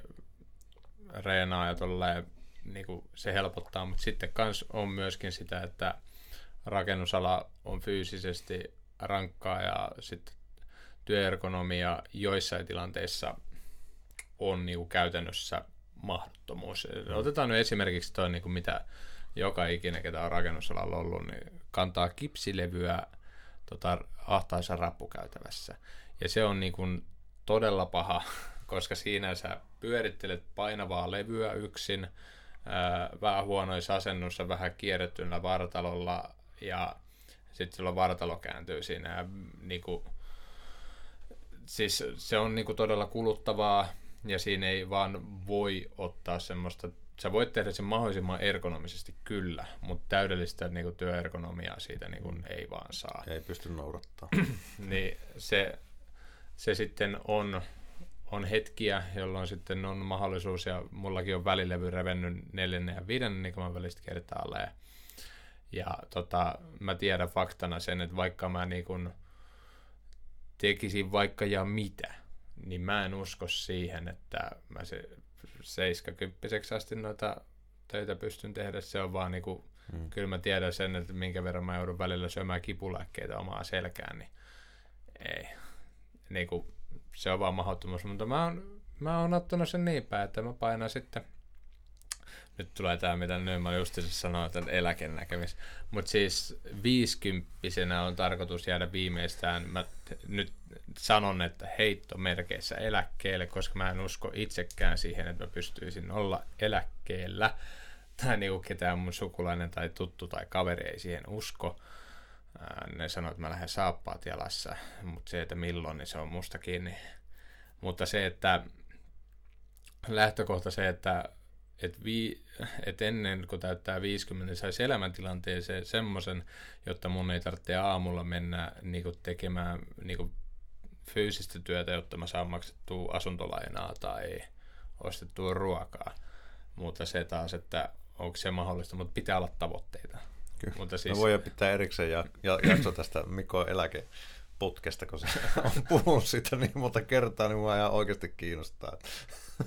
reenaa ja tolleen, niin kuin se helpottaa, mutta sitten kans on myöskin sitä, että rakennusala on fyysisesti rankkaa ja sitten työergonomia joissain tilanteissa on niin kuin käytännössä mahdottomuus. Mm. Otetaan nyt esimerkiksi toi, niin kuin mitä joka ikinen, ketä on rakennusalalla ollut, niin kantaa kipsilevyä tota, ahtaissa rappukäytävässä. Ja se on niin kuin todella paha, [LAUGHS] koska siinä sä pyörittelet painavaa levyä yksin, vähän huonoissa asennossa, vähän kierrettyllä vartalolla ja sitten silloin vartalo kääntyy siinä ja niinku, siis se on niinku todella kuluttavaa ja siinä ei vaan voi ottaa semmoista, sä voit tehdä sen mahdollisimman ergonomisesti kyllä, mutta täydellistä niinku työergonomiaa siitä niinku ei vaan saa. Ei pysty noudattaa. [CLEARS THROAT] niin se, se sitten on, on hetkiä, jolloin sitten on mahdollisuus, ja mullakin on välilevy revennyt neljännen ja viidennen niin mä välistä kertaalle. Ja, ja tota, mä tiedän faktana sen, että vaikka mä niin kun tekisin vaikka ja mitä, niin mä en usko siihen, että mä se 70 asti noita töitä pystyn tehdä. Se on vaan niinku, hmm. kyllä mä tiedän sen, että minkä verran mä joudun välillä syömään kipulääkkeitä omaa selkään, niin ei niin kuin, se on vaan mahdottomuus. Mutta mä oon, mä oon ottanut sen niin päin, että mä painan sitten nyt tulee tämä, mitä Nyman justiinsa sanoi, että eläkenäkemis. Mutta siis viisikymppisenä on tarkoitus jäädä viimeistään, mä nyt sanon, että heittomerkeissä eläkkeelle, koska mä en usko itsekään siihen, että mä pystyisin olla eläkkeellä. Tai niinku ketään mun sukulainen tai tuttu tai kaveri ei siihen usko ne sanoo, että mä lähden saappaat jalassa, mutta se, että milloin, niin se on musta kiinni. Mutta se, että lähtökohta se, että et, vi, et ennen kuin täyttää 50, niin saisi elämäntilanteeseen semmoisen, jotta mun ei tarvitse aamulla mennä niinku, tekemään niinku, fyysistä työtä, jotta mä saan maksettua asuntolainaa tai ostettua ruokaa. Mutta se taas, että onko se mahdollista, mutta pitää olla tavoitteita. Kyllä. Mutta siis... Me voidaan pitää erikseen ja, ja jakso tästä Mikko eläke putkesta, kun se [LAUGHS] on puhunut siitä niin monta kertaa, niin mua ihan oikeasti kiinnostaa, että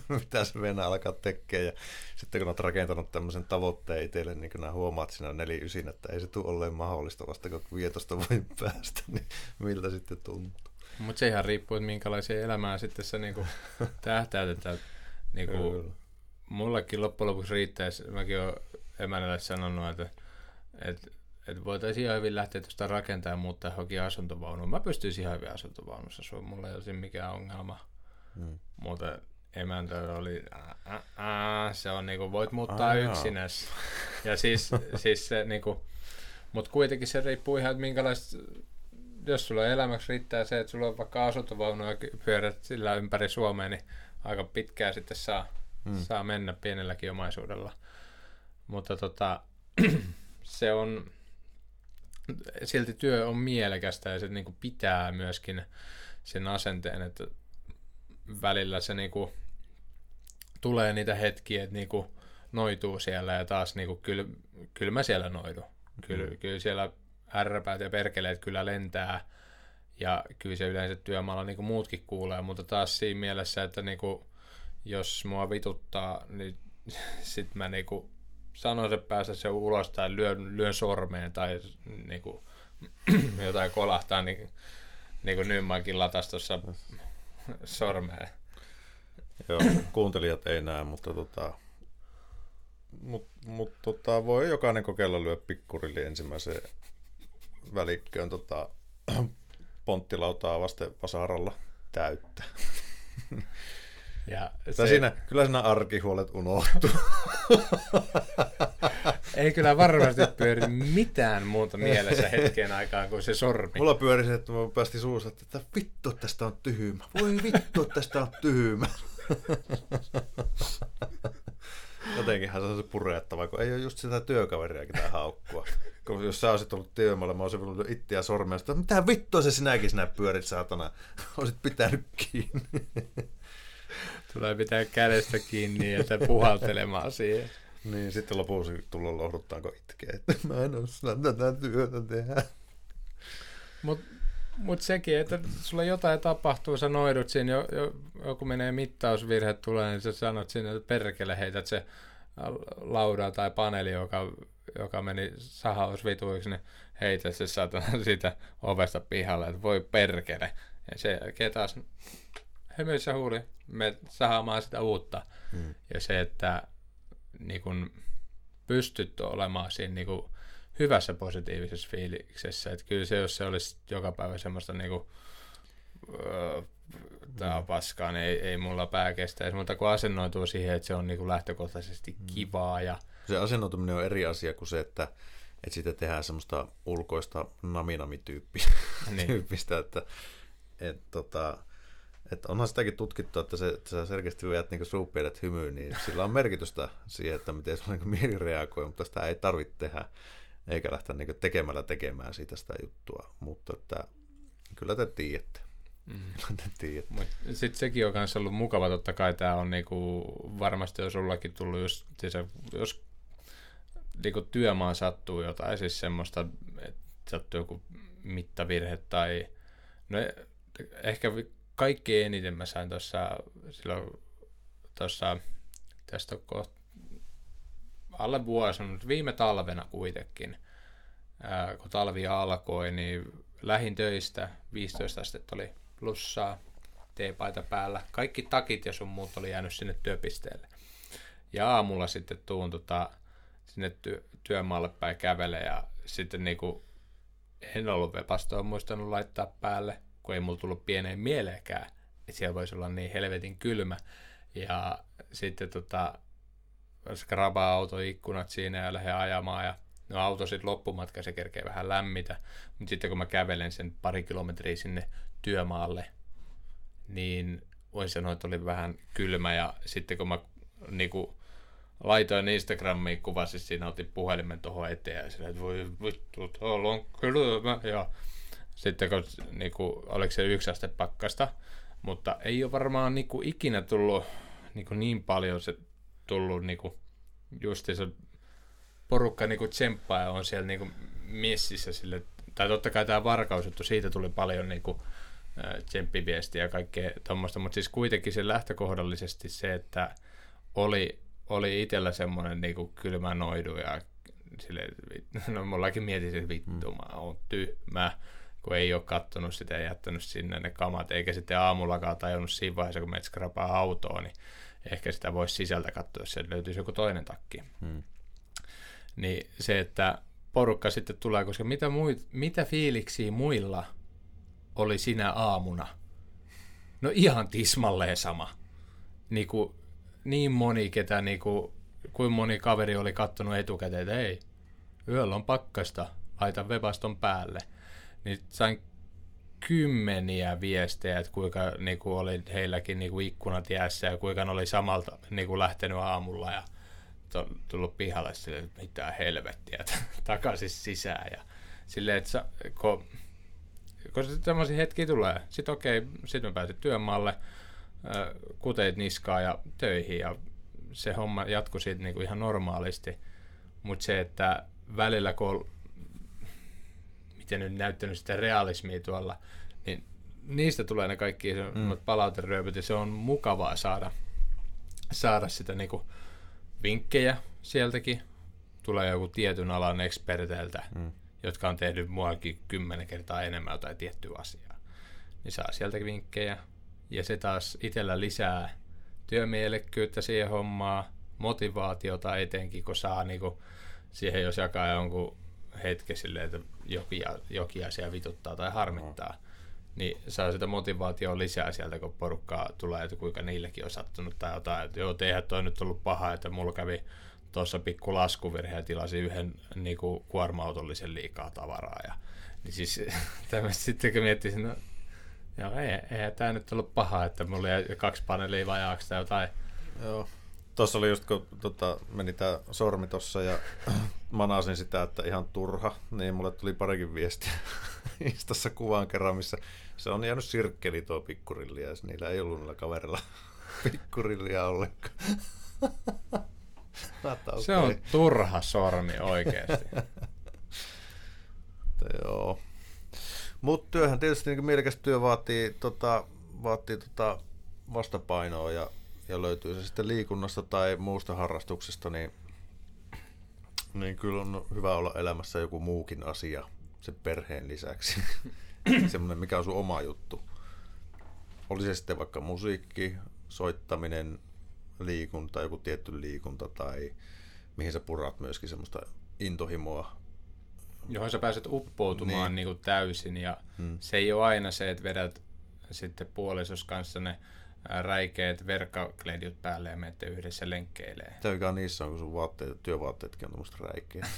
[LAUGHS] mitä se Venä alkaa tekemään. Ja sitten kun olet rakentanut tämmöisen tavoitteen itselle, niin kun huomaat siinä 49, että ei se tule olleen mahdollista vasta, kun vietosta voi [LAUGHS] päästä, niin miltä sitten tuntuu. Mutta se ihan riippuu, että minkälaisia elämää sitten se niinku tähtäät, että niinku, mullekin loppujen lopuksi riittäisi, mäkin olen emännälle sanonut, että, että, että voitaisiin ihan hyvin lähteä tuosta rakentamaan ja muuttaa johonkin asuntovaunuun. Mä pystyisin ihan hyvin asuntovaunussa asua, mulla ei olisi mikään ongelma. Hmm. Mutta emäntä oli, ää, ää, se on niinku, voit muuttaa Ai yksinäs. Ja siis, [LAUGHS] siis se niinku, mutta kuitenkin se riippuu ihan, että minkälaista, jos sulla elämäksi riittää se, että sulla on vaikka asuntovaunu ja pyörät sillä ympäri Suomea, niin aika pitkään sitten saa, hmm. saa mennä pienelläkin omaisuudella. Mutta tota, [CLEARS THROAT] se on, silti työ on mielekästä ja se niin kuin pitää myöskin sen asenteen, että välillä se niin kuin, tulee niitä hetkiä, että niin kuin, noituu siellä ja taas niin kuin, kyllä, kyllä mä siellä noidu. Kyllä, mm. kyllä siellä ärräpäät ja perkeleet kyllä lentää ja kyllä se yleensä työmaalla niin kuin muutkin kuulee, mutta taas siinä mielessä, että niin kuin, jos mua vituttaa, niin [LAUGHS] sit mä niin kuin, sanon se päästä se ulos tai lyön, lyön sormeen tai niin kuin, [CLEARS THROAT] jotain kolahtaa, niin, niin kuin Nymankin latas tuossa sormeen. Joo, kuuntelijat ei näe, mutta tota, mut, mut, tota, voi jokainen kokeilla lyö pikkurille ensimmäiseen välikköön tota, [CLEARS THROAT] ponttilautaa vasten vasaralla täyttä. [LAUGHS] Ja se... siinä, kyllä siinä arkihuolet unohtuu. [LAUGHS] Ei kyllä varmasti pyöri mitään muuta mielessä hetken aikaa kuin se sormi. Mulla pyöri se, että mä päästi suussa, että vittu tästä on tyhmä. Voi vittu tästä on tyhmä. [LAUGHS] Jotenkinhän se on se purettava, kun ei ole just sitä työkaveriakin tää haukkua. Kun jos sä olisit ollut työmaalla, mä olisin voinut ittiä sormea, että mitä vittua se sinäkin sinä pyörit, saatana. Olisit pitänyt kiinni. Tulee pitää kädestä kiinni ja puhaltelemaan siihen. Niin, sitten lopuksi tulla lohduttaanko itkeä, että mä en osaa tätä työtä tehdä. Mutta mut sekin, että sulla jotain tapahtuu, sä noidut siinä, jo, jo, joku menee mittausvirhe tulee, niin sä sanot sinne, että perkele heität se lauda tai paneeli, joka, joka meni sahausvituiksi, niin heitä se satana [LAUGHS] siitä ovesta pihalle, että voi perkele. Ja se jälkeen taas hymyissä huuli, me sahaamaan sitä uutta. Hmm. Ja se, että niin kun pystyt olemaan siinä niin kun hyvässä positiivisessa fiiliksessä. Että kyllä se, jos se olisi joka päivä semmoista niin kuin, öö, tämä on paskaa, niin ei, ei mulla pää kestäisi, mutta kun asennoituu siihen, että se on niin lähtökohtaisesti hmm. kivaa. Ja... Se asennoituminen on eri asia kuin se, että, että siitä tehdään semmoista ulkoista naminamityyppistä, niin. että, että tota, että onhan sitäkin tutkittu, että, se, että sä selkeästi vedät niin suupielet hymyyn, niin sillä on merkitystä siihen, että miten se niin mieli reagoi, mutta sitä ei tarvitse tehdä, eikä lähteä niin tekemällä tekemään siitä sitä juttua. Mutta että, kyllä te tiedätte. [LAUGHS] Mm. Sitten sekin on myös ollut mukava, totta kai tämä on niinku, varmasti jos sullakin tullut just, siis jos niinku työmaan sattuu jotain, siis semmoista, että sattuu joku mittavirhe tai no ehkä kaikkein eniten mä sain tuossa silloin tuossa tästä kohta alle vuosi, mutta viime talvena kuitenkin, ää, kun talvi alkoi, niin lähin töistä 15 astetta oli plussaa, teepaita päällä. Kaikki takit ja sun muut oli jäänyt sinne työpisteelle. Ja aamulla sitten tuun tota, sinne ty- työmaalle päin kävele ja sitten niinku, en ollut vepastoa muistanut laittaa päälle kun ei mulla tullut pieneen mieleenkään, että siellä voisi olla niin helvetin kylmä. Ja sitten tota, skrabaa autoikkunat siinä ja lähden ajamaan ja no auto sitten loppumatka se kerkee vähän lämmitä, mutta sitten kun mä kävelen sen pari kilometriä sinne työmaalle, niin voin sanoa, että oli vähän kylmä. Ja sitten kun mä niinku, laitoin Instagramiin kuvasin, siinä otin puhelimen tuohon eteen ja sillä, että voi vittu, tuolla on kylmä. Ja sitten kun niin kuin, oliko se yksi aste pakkasta, mutta ei ole varmaan niin kuin, ikinä tullut niin, kuin, niin paljon se tullut niin kuin, just se porukka niin kuin, tsemppaa ja on siellä niin kuin, messissä sille tai totta kai tämä varkausjuttu, siitä tuli paljon niin kuin, tsemppiviestiä ja kaikkea tuommoista, mutta siis kuitenkin se lähtökohdallisesti se, että oli, oli itsellä semmoinen niin kylmä noidu ja sille, no mullakin mietin, että vittu, mm. mä oon tyhmä, kun ei ole kattonut sitä ja jättänyt sinne ne kamat, eikä sitten aamullakaan tajunnut siinä vaiheessa, kun menet skrapaa autoa, niin ehkä sitä voisi sisältä katsoa, jos sieltä löytyisi joku toinen takki. Mm. Niin se, että porukka sitten tulee, koska mitä, muit, mitä fiiliksiä muilla oli sinä aamuna? No ihan tismalleen sama. Niin, kuin, niin moni, ketä niin kuin, kuin moni kaveri oli kattonut etukäteen, että ei, yöllä on pakkasta, laita webaston päälle. Niin sain kymmeniä viestejä, että kuinka niin kuin oli heilläkin niin kuin ikkunat jäässä ja kuinka ne oli samalta niin kuin lähtenyt aamulla ja tullut pihalle sille, että mitä helvettiä, [LAUGHS] takaisin sisään. Ja silleen, että kun, kun tämmöisiä hetkiä tulee, sitten okei, sitten mä pääsin työmaalle, kuteet niskaa ja töihin ja se homma jatkui siitä niin kuin ihan normaalisti. Mutta se, että välillä kun miten nyt näyttänyt sitä realismia tuolla, niin niistä tulee ne kaikki mm. palauteryöpyt ja se on mukavaa saada, saada sitä niinku vinkkejä sieltäkin. Tulee joku tietyn alan eksperteiltä, mm. jotka on tehnyt muakin kymmenen kertaa enemmän jotain tiettyä asiaa. Niin saa sieltäkin vinkkejä. Ja se taas itsellä lisää työmielekkyyttä siihen hommaan, motivaatiota etenkin, kun saa niinku siihen jos jakaa jonkun hetken silleen, että jokin, jokin asia vituttaa tai harmittaa, mm. niin saa sitä motivaatioa lisää sieltä, kun porukkaa tulee, että kuinka niillekin on sattunut tai jotain, että joo, eihän toi nyt ollut paha, että mulla kävi tuossa pikku laskuvirhe ja tilasi yhden niin kuin, kuorma-autollisen liikaa tavaraa. Ja, niin siis [LAUGHS] tämmöistä sitten kun miettisin, no joo, ei, eihän tämä nyt ollut paha, että mulla jäi kaksi paneelia vajaaksi tai jotain. Joo. Tuossa oli just kun tota, meni tämä sormi tuossa ja [CLEARS THROAT] manasin sitä, että ihan turha, niin mulle tuli parikin viestiä [LAUGHS] Instassa kuvaan kerran, missä se on jäänyt sirkkeli tuo pikkurilli ja niillä ei ollut niillä kaverilla [LAUGHS] pikkurillia ollenkaan. [LAUGHS] okay. Se on turha sormi oikeasti. joo. Mutta työhän tietysti niin mielekäs työ vaatii, tota, vaatii tota vastapainoa ja ja löytyy se sitten liikunnasta tai muusta harrastuksesta, niin, niin kyllä on hyvä olla elämässä joku muukin asia sen perheen lisäksi. [CLEARS THROAT] Semmoinen, mikä on sun oma juttu. Oli se sitten vaikka musiikki, soittaminen, liikunta, joku tietty liikunta tai mihin sä purat myöskin semmoista intohimoa. Johon sä pääset uppoutumaan niin. Niin kuin täysin ja hmm. se ei ole aina se, että vedät sitten puolisos kanssa ne räikeät verkkakledjut päälle ja menette yhdessä lenkkeilee. Mikä niissä on, kun sun vaatteet, työvaatteetkin on tuommoista räikeät?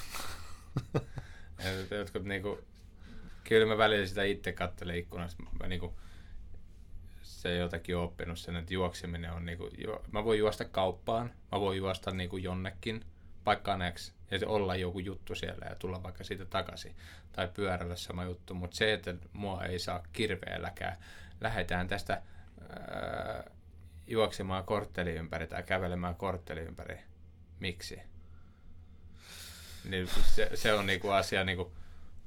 [LAUGHS] Jotkut niinku, kyllä mä välillä sitä itse katselen ikkunasta. Mä niinku, se jotakin oppinut sen, että juokseminen on niinku, ju, mä voin juosta kauppaan, mä voin juosta niinku jonnekin paikkaan X ja se olla joku juttu siellä ja tulla vaikka siitä takaisin. Tai pyörällä sama juttu, mutta se, että mua ei saa kirveelläkään. Lähdetään tästä ää, juoksemaan kortteli ympäri tai kävelemään kortteli ympäri. Miksi? Niin se, se on niinku asia, niinku,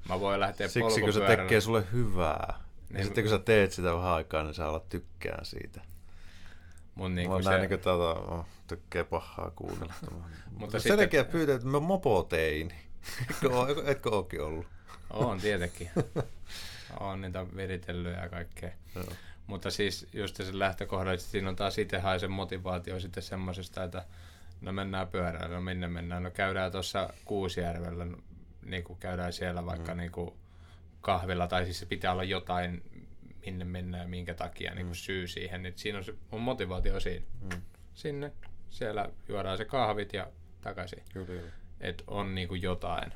mä voin lähteä Siksi kun se tekee sulle hyvää. Niin, ja sitten kun sä teet sitä vähän aikaa, niin sä alat tykkää siitä. Mun niin kuin se... niin kuin tätä, oh, tykkää pahaa kuunnella. [LAUGHS] Mutta sitten... Sen takia pyytää, että mä mopo tein. etkö, etkö ookin ollut? On tietenkin. [LAUGHS] on niitä viritellyt ja kaikkea. Joo. Mutta siis just se lähtökohda, että siinä on taas itse haisen motivaatio sitten semmoisesta, että no mennään pyörällä, no minne mennään, no käydään tuossa Kuusijärvellä, no, niin kuin käydään siellä vaikka mm. niin kuin kahvilla, tai siis se pitää olla jotain, minne mennään ja minkä takia niin kuin mm. syy siihen, niin siinä on se on motivaatio siinä. Mm. Sinne, siellä juodaan se kahvit ja takaisin. Että on niin kuin jotain.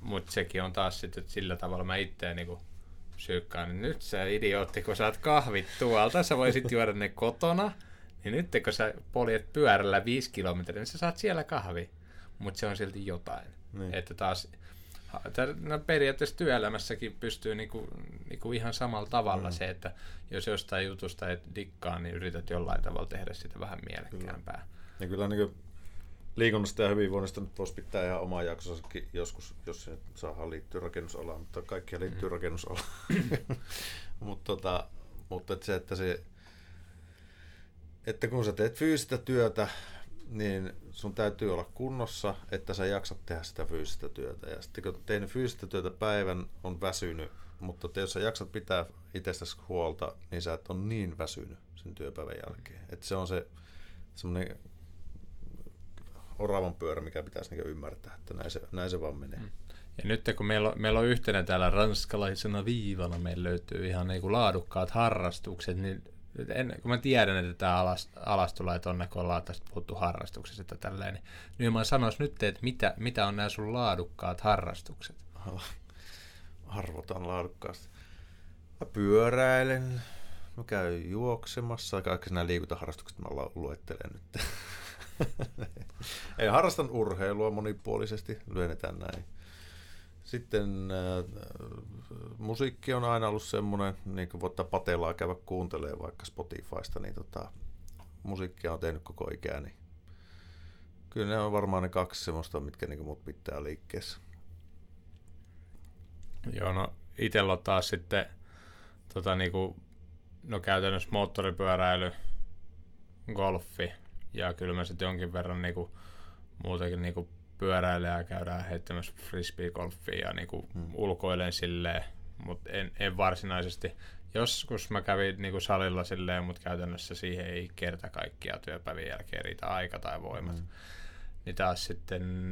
Mutta sekin on taas sitten, että sillä tavalla mä itse niin kuin syykkaan, niin nyt sä idiootti, kun saat kahvit tuolta, sä voisit juoda ne kotona, niin nyt kun sä poljet pyörällä viisi kilometriä, niin sä saat siellä kahvi. Mutta se on silti jotain. Niin. Että taas no periaatteessa työelämässäkin pystyy niinku, niinku ihan samalla tavalla mm. se, että jos jostain jutusta et dikkaa, niin yrität jollain tavalla tehdä sitä vähän mielekkäämpää. Kyllä. Ja kyllä niinku liikunnasta ja hyvinvoinnista nyt voisi pitää ihan omaa jaksossakin joskus, jos se saadaan liittyä rakennusalaan, mutta kaikkia liittyy mm. rakennusalaan. [LAUGHS] Mut tota, mutta et se, että se, että kun sä teet fyysistä työtä, niin sun täytyy olla kunnossa, että sä jaksat tehdä sitä fyysistä työtä. Ja sitten kun tein fyysistä työtä päivän, on väsynyt, mutta te, jos sä jaksat pitää itsestäsi huolta, niin sä et ole niin väsynyt sen työpäivän jälkeen. Että se on se semmoinen oravan pyörä, mikä pitäisi niin ymmärtää, että näin se, näin se vaan menee. Mm. Ja nyt kun meillä on, meillä on yhtenä täällä ranskalaisena viivana, meillä löytyy ihan niin kuin laadukkaat harrastukset, niin en, kun mä tiedän, että tämä alas, alas tulee tonne, kun ollaan tästä puhuttu harrastuksesta että tälleen, niin, niin mä sanois nyt, että mitä, mitä on nämä sun laadukkaat harrastukset? [LAUGHS] Arvotan laadukkaasti. Mä pyöräilen, mä käyn juoksemassa, kaikki nämä liikuntaharrastukset mä luettelen nyt. [LAUGHS] Ei, harrastan urheilua monipuolisesti, lyhennetään näin. Sitten äh, musiikki on aina ollut semmoinen, niin kuin voittaa patelaa käydä kuuntelemaan vaikka Spotifysta, niin tota, musiikkia on tehnyt koko ikäni. Kyllä ne on varmaan ne kaksi semmoista, mitkä niin mut pitää liikkeessä. Joo, no itsellä taas sitten tota, niinku, no käytännössä moottoripyöräily, golfi ja kyllä mä sitten jonkin verran niinku, muutenkin niinku pyöräilee ja käydään heittämässä frisbee-golfia ja niinku hmm. ulkoilen silleen, mutta en, en varsinaisesti. Joskus mä kävin niinku salilla silleen, mutta käytännössä siihen ei kerta kaikkia työpäivän jälkeen riitä aika tai voimat. Hmm. Niin taas sitten,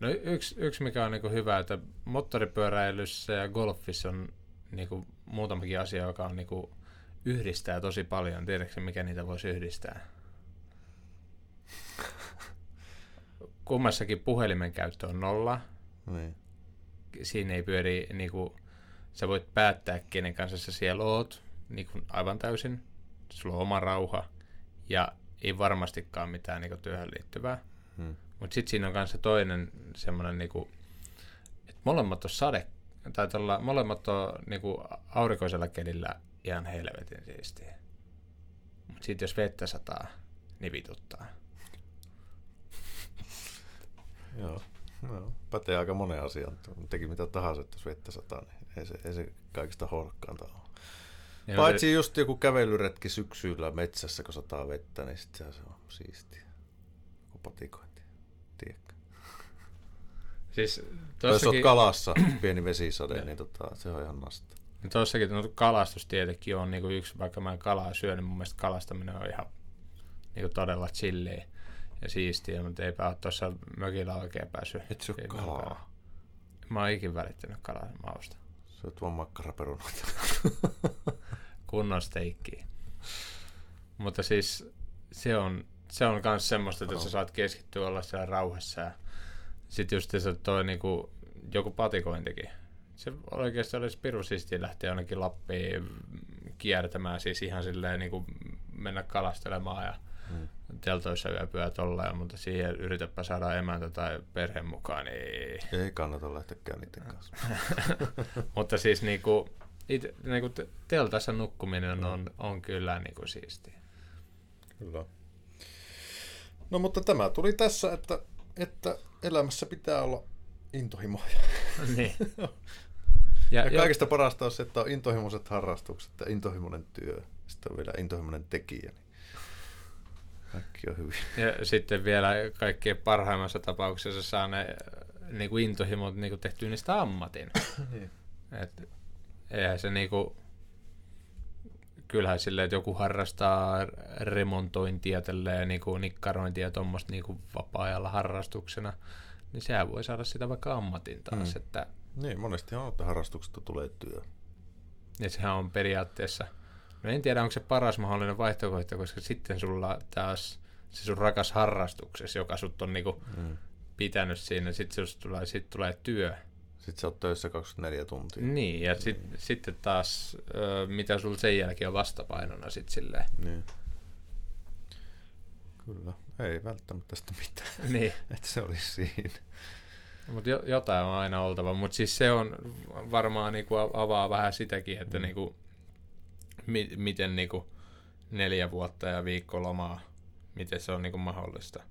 no yksi, yksi mikä on niinku hyvä, että moottoripyöräilyssä ja golfissa on niinku muutamakin asia, joka on niinku yhdistää tosi paljon. Tiedätkö mikä niitä voisi yhdistää? [LAUGHS] kummassakin puhelimen käyttö on nolla. Niin. Siinä ei pyöri, niin kuin, sä voit päättää, kenen kanssa sä siellä oot, niin kuin aivan täysin. Sulla on oma rauha ja ei varmastikaan mitään niin kuin, työhön liittyvää. Hmm. Mutta sitten siinä on myös toinen semmoinen, niin kuin, että molemmat on sade, tai tuolla, molemmat on niin kuin, aurinkoisella kelillä ihan helvetin siistiä. Mutta sitten jos vettä sataa, niin vituttaa. Joo. No, pätee aika monen asian. Teki mitä tahansa, että jos vettä sataa, niin ei se, ei se kaikista horkkaanta ole. Ja Paitsi se... just joku kävelyretki syksyllä metsässä, kun sataa vettä, niin sitten se on siistiä. Joku patikointi. Tiedätkö? Siis tossakin... Jos olet kalassa, [CLEARS THROAT] pieni vesisade, niin tota, se on ihan nasta. Ja tuossakin no, kalastus tietenkin on niin yksi, vaikka mä en kalaa syön, niin mun mielestä kalastaminen on ihan niin todella chilliä ja siistiä, mutta eipä ole tuossa mökillä oikein päässyt. Et syö kalaa? Mä oon ikin välittänyt kalaa mausta. Syöt vaan makkaraperunoita. [LAUGHS] Kunnon steikkiä. Mutta siis se on, se on myös semmoista, että sä saat keskittyä olla siellä rauhassa ja sitten just se toi niinku, joku patikointikin. Se oikeasti olisi piru siistiä lähteä jonnekin Lappiin kiertämään, siis ihan silleen niinku mennä kalastelemaan ja mm. Teltoissa yöpyä tolleen, mutta siihen yritäpä saada emäntä tai perhe mukaan, niin... Ei kannata lähteäkään niiden kanssa. [LAUGHS] mutta siis niinku, it, niinku teltassa nukkuminen mm. on, on kyllä niinku siistiä. Kyllä. No mutta tämä tuli tässä, että, että elämässä pitää olla intohimoja. [LAUGHS] niin. [LAUGHS] Ja, ja kaikista parasta on se, että on intohimoiset harrastukset ja intohimoinen työ. Sitten on vielä intohimoinen tekijä. Niin kaikki on hyvin. Ja sitten vielä kaikkien parhaimmassa tapauksessa saa ne niin kuin intohimot niin kuin tehtyä niistä ammatin. [COUGHS] niin. Et, eihän se niin kuin, kyllähän silleen, että joku harrastaa remontointia, tälleen, niin kuin nikkarointia tuommoista niin kuin vapaa-ajalla harrastuksena, niin sehän voi saada sitä vaikka ammatin taas. Mm. Että, niin, monesti on, että harrastuksesta tulee työ. Ja sehän on periaatteessa – No en tiedä, onko se paras mahdollinen vaihtoehto, koska sitten sulla taas se sun rakas harrastuksesi, joka sut on niinku mm. pitänyt siinä, sitten tulee, sit tulee työ. Sitten sä oot töissä 24 tuntia. Niin, ja sit, mm. sitten taas, mitä sulla sen jälkeen on vastapainona sitten silleen. Niin. Kyllä, ei välttämättä sitä mitään. [LAUGHS] Niin. [LAUGHS] että se olisi siinä. Mutta jo, jotain on aina oltava, mutta siis se on varmaan niinku avaa vähän sitäkin, että mm. niinku, mi- miten niinku neljä vuotta ja viikko lomaa, miten se on niinku mahdollista.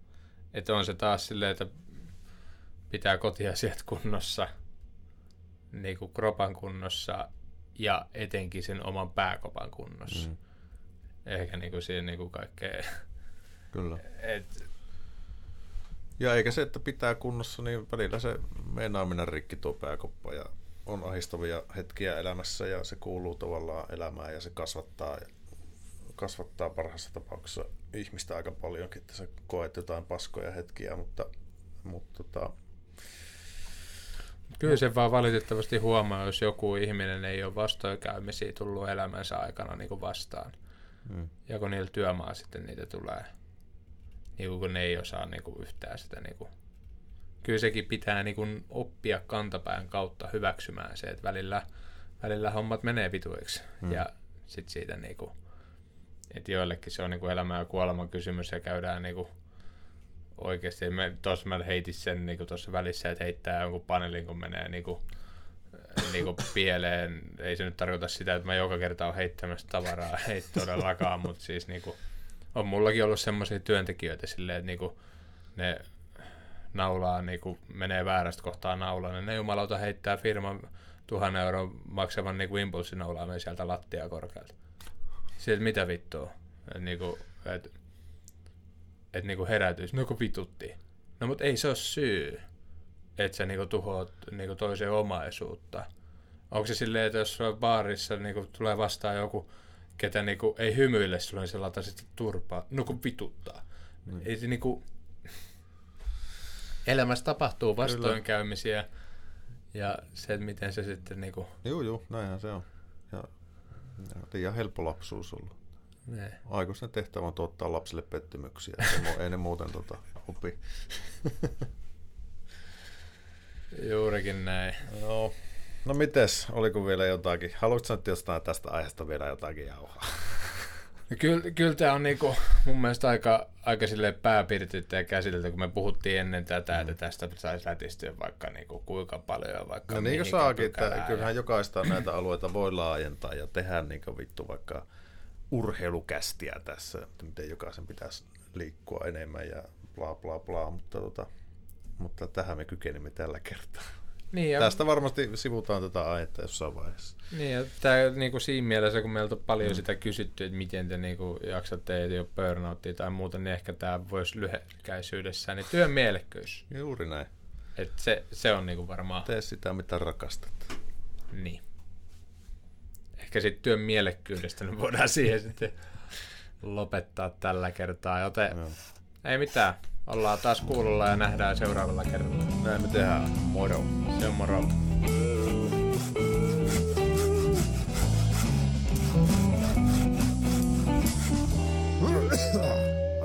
Että on se taas silleen, että pitää kotiasiat kunnossa, niin kuin kropan kunnossa ja etenkin sen oman pääkopan kunnossa. Mm. Ehkä niin kuin siihen niin kuin kaikkea. Kyllä. Et, Ja eikä se, että pitää kunnossa, niin välillä se meinaa mennä rikki tuo pääkoppa ja on ahistavia hetkiä elämässä ja se kuuluu tavallaan elämään ja se kasvattaa, kasvattaa parhaassa tapauksessa ihmistä aika paljonkin, että sä koet jotain paskoja hetkiä, mutta, mutta tota, Kyllä se vaan valitettavasti huomaa, jos joku ihminen ei ole vastoinkäymisiä tullut elämänsä aikana niin kuin vastaan. mm, Ja kun niillä työmaa sitten niitä tulee, niin kun ne ei osaa niin kuin yhtään sitä. Niin kuin. Kyllä sekin pitää niin kuin oppia kantapään kautta hyväksymään se, että välillä, välillä hommat menee vituiksi. Mm. Ja sitten siitä niin kuin, että joillekin se on niin kuin elämä ja kuolema kysymys ja käydään niin kuin oikeasti, tuossa mä heitin sen niin tuossa välissä, että heittää jonkun paneelin, kun menee niin kuin, niin kuin pieleen. Ei se nyt tarkoita sitä, että mä joka kerta on heittämässä tavaraa, ei todellakaan, mutta siis niin kuin, on mullakin ollut semmoisia työntekijöitä silleen, että niin kuin, ne naulaa, niin kuin, menee väärästä kohtaa naulaa, niin ne jumalauta heittää firman tuhannen euron maksavan niin kuin impulssinaulaamme sieltä lattia korkealta. Sieltä mitä vittua? Että niin kuin, et, et niinku herätyisi, no kun vitutti. No mut ei se ole syy, että sä niinku tuhoat niinku toisen omaisuutta. Onko se silleen, että jos sulla baarissa niinku tulee vastaan joku, ketä niinku ei hymyile sulle, niin se lataa sitten turpaa. No kun vituttaa. Mm. Ei se niinku... Elämässä tapahtuu vastoinkäymisiä. Ja se, että miten se sitten niinku... juu, juu, näinhän se on. Ja, ja liian helppo lapsuus ollut. Ne. Aikuisten tehtävä on tuottaa lapsille pettymyksiä, ei, ne muuten tota, opi. [LAUGHS] Juurikin näin. No, no mites, oliko vielä jotakin? Haluatko nyt jostain tästä aiheesta vielä jotakin jauhaa? No Kyllä, kyllä tämä on niinku mun mielestä aika, aika silleen pääpiirteitä ja käsitelty, kun me puhuttiin ennen tätä, että tästä saisi lätistyä vaikka niinku kuinka paljon ja vaikka No niin kuin saakin, että kyllähän jokaista näitä alueita voi laajentaa ja tehdä niin kuin vittu vaikka urheilukästiä tässä, että miten jokaisen pitäisi liikkua enemmän ja bla bla bla, mutta, tota, mutta tähän me kykenimme tällä kertaa. Niin, ja, Tästä varmasti sivutaan tätä aihetta jossain vaiheessa. niin, ja tää, niinku siinä mielessä, kun meiltä on paljon mm. sitä kysytty, että miten te niinku jaksatte, ei ole burnouttia tai muuta, niin ehkä tämä voisi lyhykäisyydessään, niin työn mielekkyys. Juuri näin. Et se, se on niinku varmaan, Tee sitä, mitä rakastat. niin. Ehkä sitten työn mielekkyydestä niin voidaan siihen sitten lopettaa tällä kertaa, joten Joo. ei mitään. Ollaan taas kuulolla ja nähdään seuraavalla kerralla. Näin me tehdään. Moro. Se on moro.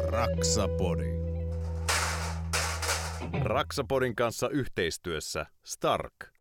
Raksapodi. Raksapodin kanssa yhteistyössä Stark.